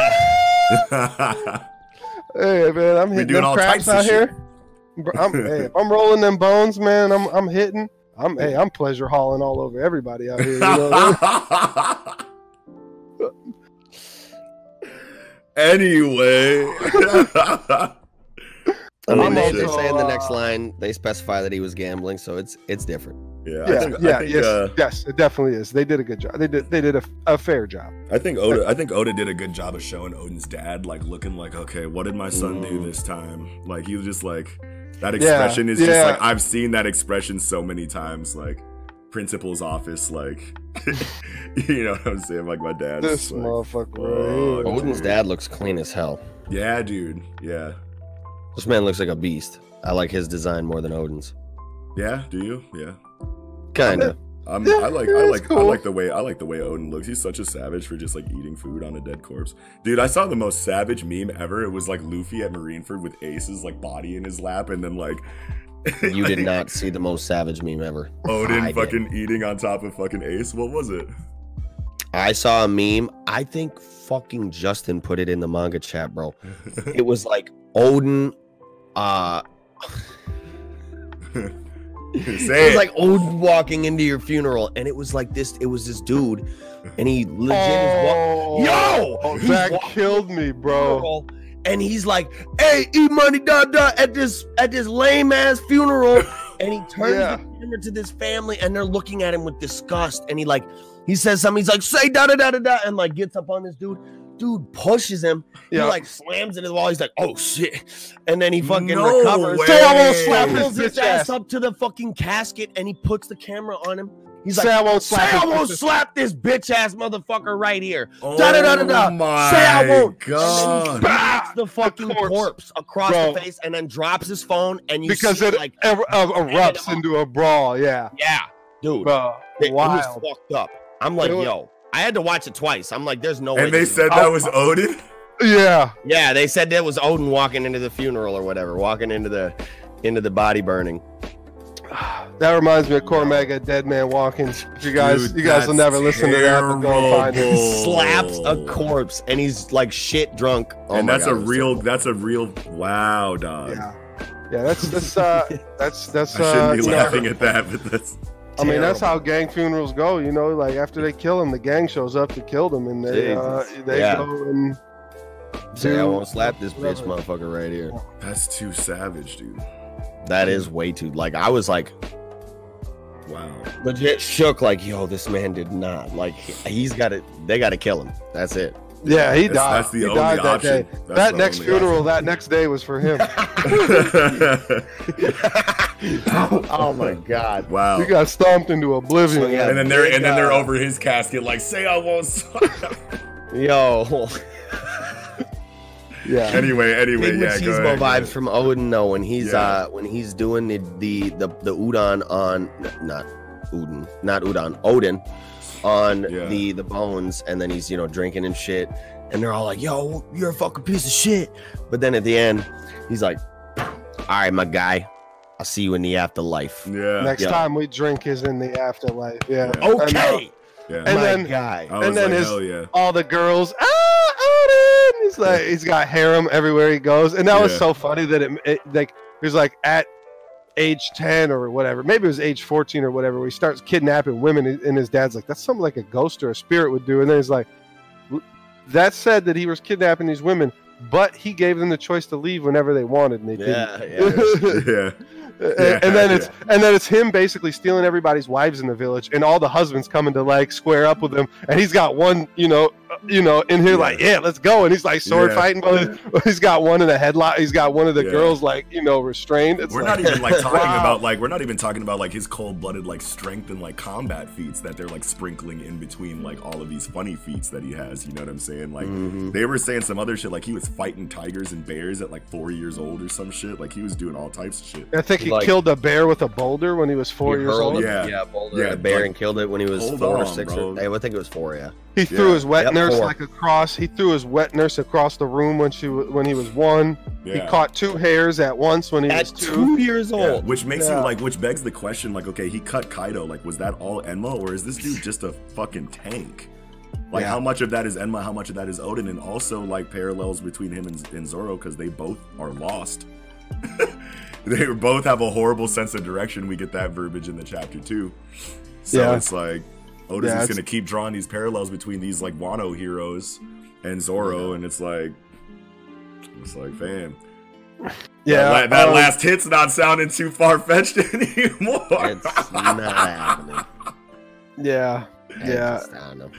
man, I'm hitting them types out here. I'm, hey, if I'm rolling them bones, man. I'm, I'm hitting. I'm, hey, I'm pleasure hauling all over everybody out here. You know? anyway. I mean, they, they also, say in the next line they specify that he was gambling, so it's it's different. yeah, I yeah, think, yeah, I think, yes, uh, yes, it definitely is. They did a good job. They did, they did a, a fair job. I think Oda. I think Oda did a good job of showing Oden's dad, like looking like, okay, what did my son do Mm. this time? Like he was just like, that expression is just like I've seen that expression so many times, like principal's office, like you know what I'm saying? Like my dad's This like, motherfucker. "Fuck, right here. Oden's dad looks clean as hell. yeah, dude, yeah, This man looks like a beast. I like his design more than Oden's. yeah. Do you? Yeah. Kinda. I'm, Yeah, I like yeah, I it's like I like the way I like the way Oden looks. He's such a savage for just like eating food on a dead corpse. Dude, I saw the most savage meme ever. It was like Luffy at Marineford with Ace's like body in his lap, and then like You did not see the most savage meme ever. Oden I did. fucking eating on top of fucking Ace. What was it? I saw a meme. I think fucking Justin put it in the manga chat, bro. It was like Oden. Uh, Say it it. was like old walking into your funeral, and it was like this. It was this dude, and he legit is walking. Yo! Oh, that killed me, bro. funeral, and he's like, "Hey, eat money, da da," at this at this lame ass funeral, and he turns Yeah. the camera to this family, and they're looking at him with disgust, and he like he says something, he's like, "Say da da da da da," and like gets up on this dude. Dude pushes him. He like slams into the wall. He's like, "Oh shit!" And then he fucking No recovers. way. Say I won't slap his ass ass. up to the fucking casket, and he puts the camera on him. He's like, "Say slap won't slap this bitch ass motherfucker right here." Oh Da-da-da-da-da. my Say I won't. God. And then he smacks the fucking corpse. corpse, across Bro. the face and then drops his phone and you because see it like er- er- erupts into a brawl. Yeah, yeah, dude, bro. it, it was fucked up. I'm like, yo, I had to watch it twice. I'm like, there's no way. And they said that was Oden. Yeah, yeah, they said that was Oden walking into the funeral or whatever, walking into the into the body burning. that reminds me of Cormaga, Dead Man Walking. You guys, Dude, you guys will never listen to that, but go and find it. He slaps a corpse and he's like shit drunk. Oh and that's God, a real. terrible. That's a real. Wow, dog. Yeah, yeah. That's that's uh, that's that's. I shouldn't uh, be you know, laughing at that, but that's. I mean, that's how gang funerals go. You know, like after they kill him, the gang shows up to kill them, and they uh, they Yeah. go and Say I do won't slap this bitch, motherfucker, right here. That's too savage, dude. That is way too. Like I was like, Wow. legit shook like yo this man did not like he- he's got to they got to kill him that's it yeah, he That's, died. that's the he only died that option. day. That's that the next only funeral, that next day was for him. oh my god wow. he got stomped into oblivion. So, yeah. and then they're and then they're over his casket, like, say I won't. yo yeah. anyway, anyway, big yeah. Go machismo ahead, go vibes ahead. from oden no when he's Yeah. uh when he's doing the the the, the udon on not udon not udon oden on Yeah. the the bones and then he's you know drinking and shit and they're all like yo you're a fucking piece of shit but then at the end he's like all right my guy i'll see you in the afterlife Yeah. Next Yeah. time we drink is in the afterlife. Yeah. Yeah. okay yeah. And my then- guy and then like, his- yeah. all the girls, ah, Oden! He's like, he's got harem everywhere he goes, and that was so funny that it, it like he was like at age ten or whatever, maybe it was age fourteen or whatever, where he starts kidnapping women, and his dad's like, that's something like a ghost or a spirit would do, and then he's like, that said that he was kidnapping these women, but he gave them the choice to leave whenever they wanted, and they yeah, didn't. yeah. yeah. and then it's and then it's him basically stealing everybody's wives in the village, and all the husbands coming to like square up with him, and he's got one, you know, uh, you know, in here Yeah. like, yeah, let's go, and he's like sword Yeah. fighting, but he's got one in a headlock, he's got one of the Yeah. girls like, you know, restrained. It's We're like, not even like talking Wow. about like we're not even talking about like his cold-blooded like strength and like combat feats that they're like sprinkling in between like all of these funny feats that he has. You know what I'm saying? Like Mhm. they were saying some other shit like he was fighting tigers and bears at like four years old or some shit. Like he was doing all types of shit. I think he Like- killed a bear with a boulder when he was four He years old. a- Yeah. yeah, boulder Yeah, at a bear like, and killed it when he was hold four or six. bro. Or, I think it was four. Yeah, He threw his wet Yep, nurse four. like across. He threw his wet nurse across the room when she when he was one. Yeah. He caught two hares at once when he at was two. two years Yeah, old. which makes Yeah. you like, which begs the question, like, okay, he cut Kaido. Like, was that all Enma, or is this dude just a fucking tank? Like, Yeah. how much of that is Enma? How much of that is Oden? And also, like, parallels between him and, and Zoro because they both are lost. they both have a horrible sense of direction. We get that verbiage in the chapter too. So Yeah. it's like Oda's Yeah, is going to keep drawing these parallels between these like Wano heroes and Zoro, and it's like, it's like, fam, Yeah, that, that um, last hit's not sounding too far fetched anymore. It's not happening. Yeah, Yeah. just, I don't know.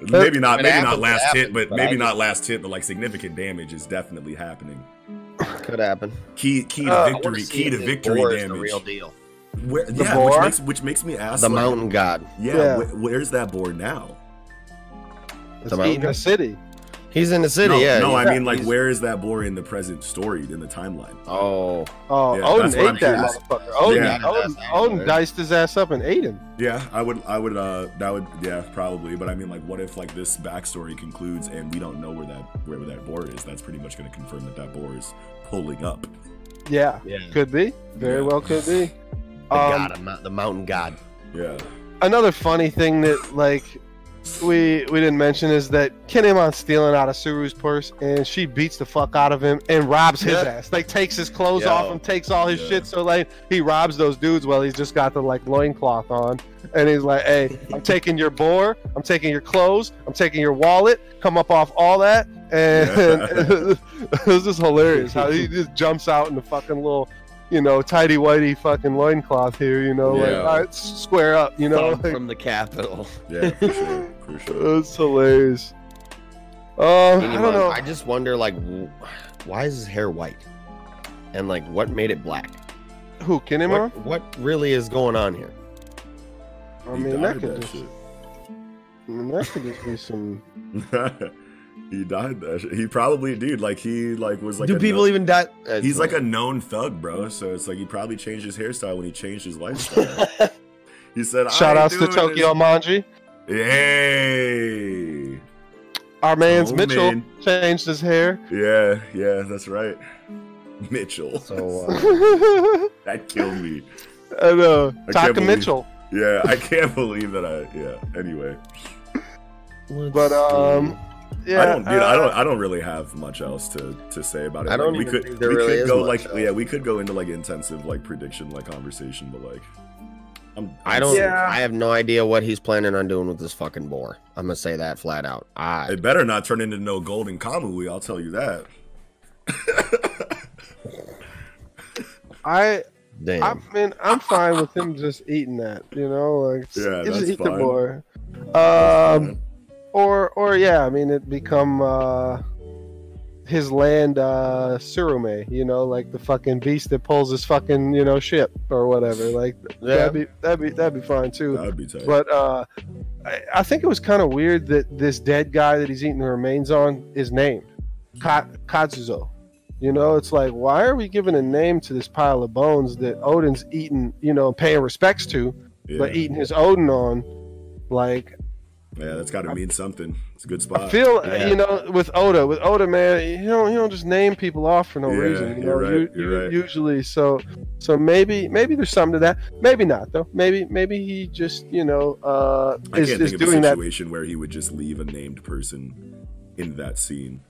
maybe not, maybe not happens, it last hit, but but maybe I not just- last hit, but like significant damage is definitely happening. Could happen. Key, key to Uh, I I wanna victory, key to victory boar is damage. The real deal. Where, The yeah, which makes which makes me ask The like, mountain god. Yeah, Yeah. wh- where's that board now? it's The eating mountain? the city. He's in the city. no, yeah. no, I mean like where is that boar in the present story in the timeline? Oh, Oh, Yeah, Oden that's I'm ate that curious. motherfucker. Oden, Yeah. Oden, Oden diced his ass up and ate him. Yeah, I would, I would, uh, that would, yeah, probably. But I mean, like, what if like this backstory concludes and we don't know where that where that boar is? That's pretty much going to confirm that that boar is pulling up. Yeah, yeah. could be. Very Yeah. well could be. The Um, god, the mountain god. Yeah, another funny thing that like we we didn't mention is that Kinemon's stealing out of Tsuru's purse and she beats the fuck out of him and robs his Yeah. ass. Like takes his clothes Yo. off and takes all his Yeah. shit. So like he robs those dudes while he's just got the like loincloth on. And he's like, Hey, I'm taking your boar, I'm taking your clothes, I'm taking your wallet, come up off all that. And it was just hilarious how he just jumps out in the fucking little you know, tidy whitey fucking loincloth here, you know, like all right, square up, you know, like, from the capital. Yeah, for sure, for sure. it's hilarious. Um, I don't know. I just wonder, like, why is his hair white? And like, what made it black? Who Kinemon? What, what really is going on here? I mean, that could just. I mean, that could just be some. he died that shit. He probably, dude, like he like was like. Do a people known- even die? He's like a known thug, bro. So it's like he probably changed his hairstyle when he changed his lifestyle. he said, Shout "I outs to ain't doing Tokyo Manji. this." Hey. Our man's Oh, Mitchell man. changed his hair. Yeah, yeah, that's right. Mitchell. So, uh, that killed me. I know. can't Taka believe- Mitchell. Yeah, I can't believe that I. Yeah. Anyway, let's But um, yeah. I don't, dude. uh, I don't. I don't really have much else to to say about it. I don't Like, we could. think there we really could go like. else. Yeah, we could go into like intensive like prediction like conversation, but like, I'm. I I'm don't. Yeah. I have no idea what he's planning on doing with this fucking boar. I'm gonna say that flat out. I It better not turn into no golden Kamuy. I'll tell you that. I, damn. I mean, I'm fine with him just eating that. You know, like Yeah, just that's eat the boar. Um, or or yeah, I mean, it become uh his land uh Surume. You know, like the fucking beast that pulls his fucking you know ship or whatever. Like yeah. that'd be that'd be that'd be fine too. That'd be tight. But uh, I, I think it was kind of weird that this dead guy that he's eating the remains on is named Ka- Katsuzo. You know, it's like, why are we giving a name to this pile of bones that Oden's eating, you know, paying respects to, yeah. but eating his Oden on? Like, yeah, that's got to mean something. It's a good spot. I feel, yeah. you know, with Oda, with Oda, man, you don't, you don't just name people off for no Yeah, reason. You know, you're right, U- you're right. usually, so, so maybe, maybe there's something to that. Maybe not though. Maybe, maybe he just, you know, uh, I is, can't is think of a doing that situation where he would just leave a named person in that scene.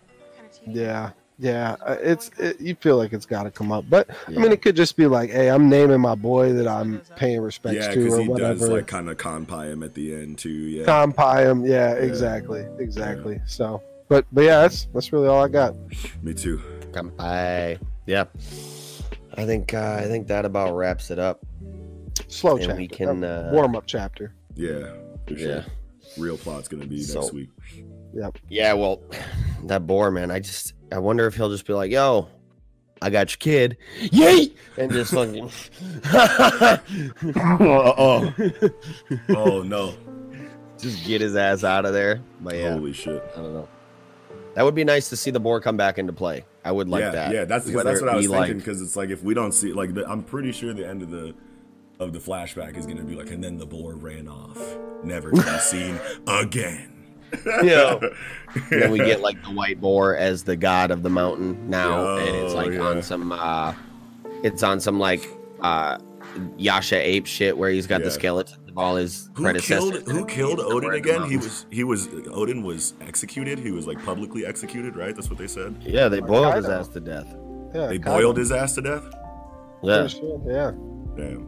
Yeah, yeah. uh, It's it, you feel like it's got to come up, but I mean, it could just be like, "Hey, I'm naming my boy that I'm paying respects Yeah, to, because or he whatever." does like kind of kanpai him at the end too. Yeah. Kampai him. Yeah, exactly, exactly. So, but but yeah, that's that's really all I got. Me too. Kampai. Yeah. I think uh, I think that about wraps it up. Slow And chapter. we can, uh, warm up chapter. Yeah, for sure. Yeah. Real plot's gonna be So- next week. Yeah, well, that boar, man. I just I wonder if he'll just be like, "Yo, I got your kid, yay!" and just fucking. oh, Oh no! just get his ass out of there. But yeah, Holy shit! I don't know. That would be nice to see the boar come back into play. I would like yeah, that. yeah. That's that's what I was be thinking. like- Because it's like if we don't see, like, the, I'm pretty sure the end of the of the flashback is gonna be like, and then the boar ran off, never to be seen again. Yeah. And then we get like the white boar as the god of the mountain now, and it's Oh, like yeah. on some uh it's on some like uh Yasha ape shit where he's got Yeah. the skeleton of all his Who predecessors. killed Who killed Oden again? He was he was Oden was executed. He was like publicly executed, right? That's what they said. Yeah, they boiled his ass to death. Yeah, They kinda. boiled his ass to death. Yeah. Sure, Yeah. Damn.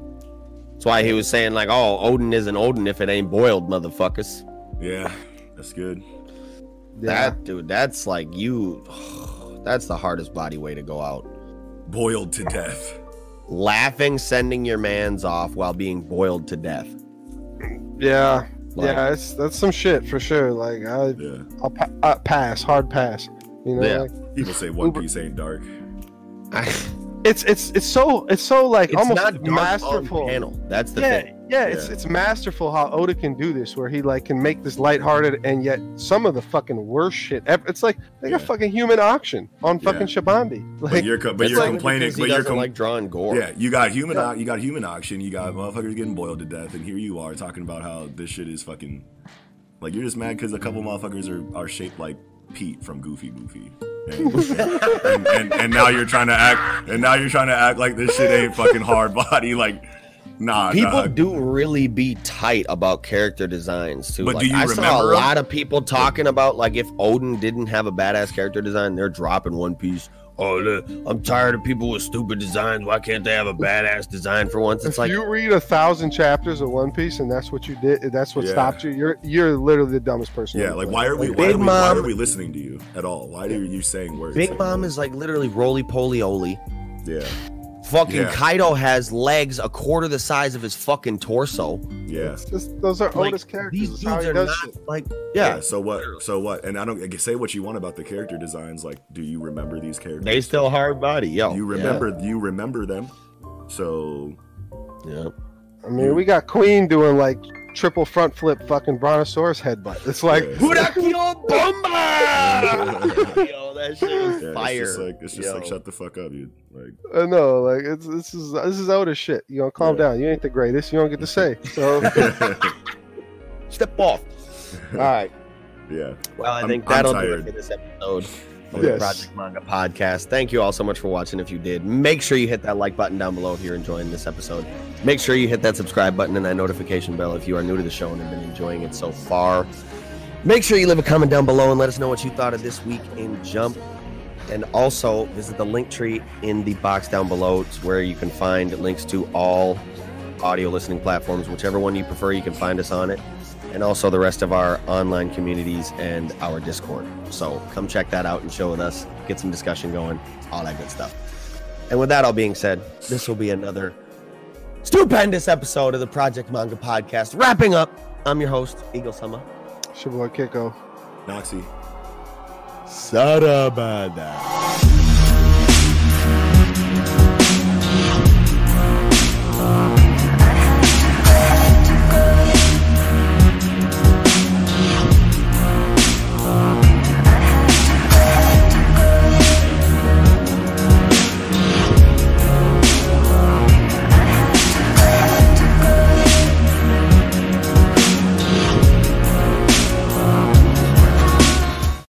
That's why he was saying like, "Oh, Oden isn't Oden if it ain't boiled, motherfuckers." Yeah, that's good. Yeah. That dude, that's like you. That's the hardest body way to go out. Boiled to death. Laughing, sending your man's off while being boiled to death. Yeah. Like, yeah. It's that's some shit for sure. Like I, Yeah. I'll pa- uh, pass, hard pass. You know, Yeah. like, People say One Piece ain't dark. I, it's it's it's so it's so like it's almost not dark masterful. on panel. That's the yeah, thing. yeah, it's Yeah. it's masterful how Oda can do this, where he like can make this lighthearted and yet some of the fucking worst shit. ever. It's like they got Yeah. fucking human auction on Yeah. fucking Shabondy. But Like, you're co- but you're like complaining. But you're com- like drawing gore. yeah. You got human. Yeah. You got human auction. You got motherfuckers getting boiled to death, and here you are talking about how this shit is fucking. Like you're just mad because a couple motherfuckers are, are shaped like Pete from Goofy Goofy. And, and, and, and now you're trying to act and now you're trying to act like this shit ain't fucking hard body like Nah, People nah. do really be tight about character designs too. But like, do you I saw a lot of people talking about like if Oden didn't have a badass character design, they're dropping One Piece. Oh, look, I'm tired of people with stupid designs. Why can't they have a badass design for once? It's If like you read a thousand chapters of One Piece and that's what you did, that's what Yeah. stopped you. You're you're literally the dumbest person. Yeah, like why are we Like, why Big are we, why are we listening to you at all? Why are you saying words? Big like Mom that? is like literally roly poly oly. yeah, Fucking Yeah. Kaido has legs a quarter the size of his fucking torso. yeah. Just- those are Like, Oda's characters. These dudes are not shit. like yeah. So what? So what? And I don't I say what you want about the character designs. Like, do you remember these characters? They still hard body, yo. you remember you remember them. So Yeah. I mean, we got Queen doing like triple front flip fucking brontosaurus headbutt. It's like Yeah. Burakyo Bomba! yo, that shit is yeah, fire. it's just like it's just like shut the fuck up, you like. I know, like it's this is this is Otis shit. You know, calm Yeah. down. You ain't the greatest. You don't get to say. So Step off. All right. yeah. Well, I I'm- think I'm that'll do it for this episode of Yes. the Project Manga Podcast. Thank you all so much for watching. If you did, make sure you hit that like button down below if you're enjoying this episode. Make sure you hit that subscribe button and that notification bell if you are new to the show and have been enjoying it so far. Make sure you leave a comment down below and let us know what you thought of this week in Jump. And also visit the link tree in the box down below. It's where you can find links to all audio listening platforms, whichever one you prefer, you can find us on it. And also the rest of our online communities and our Discord. So come check that out and show with us, get some discussion going, all that good stuff. And with that all being said, this will be another stupendous episode of the Project Manga Podcast. Wrapping up, I'm your host, Eagle Summer. It's your boy Kiko. Noxie. Sarabada.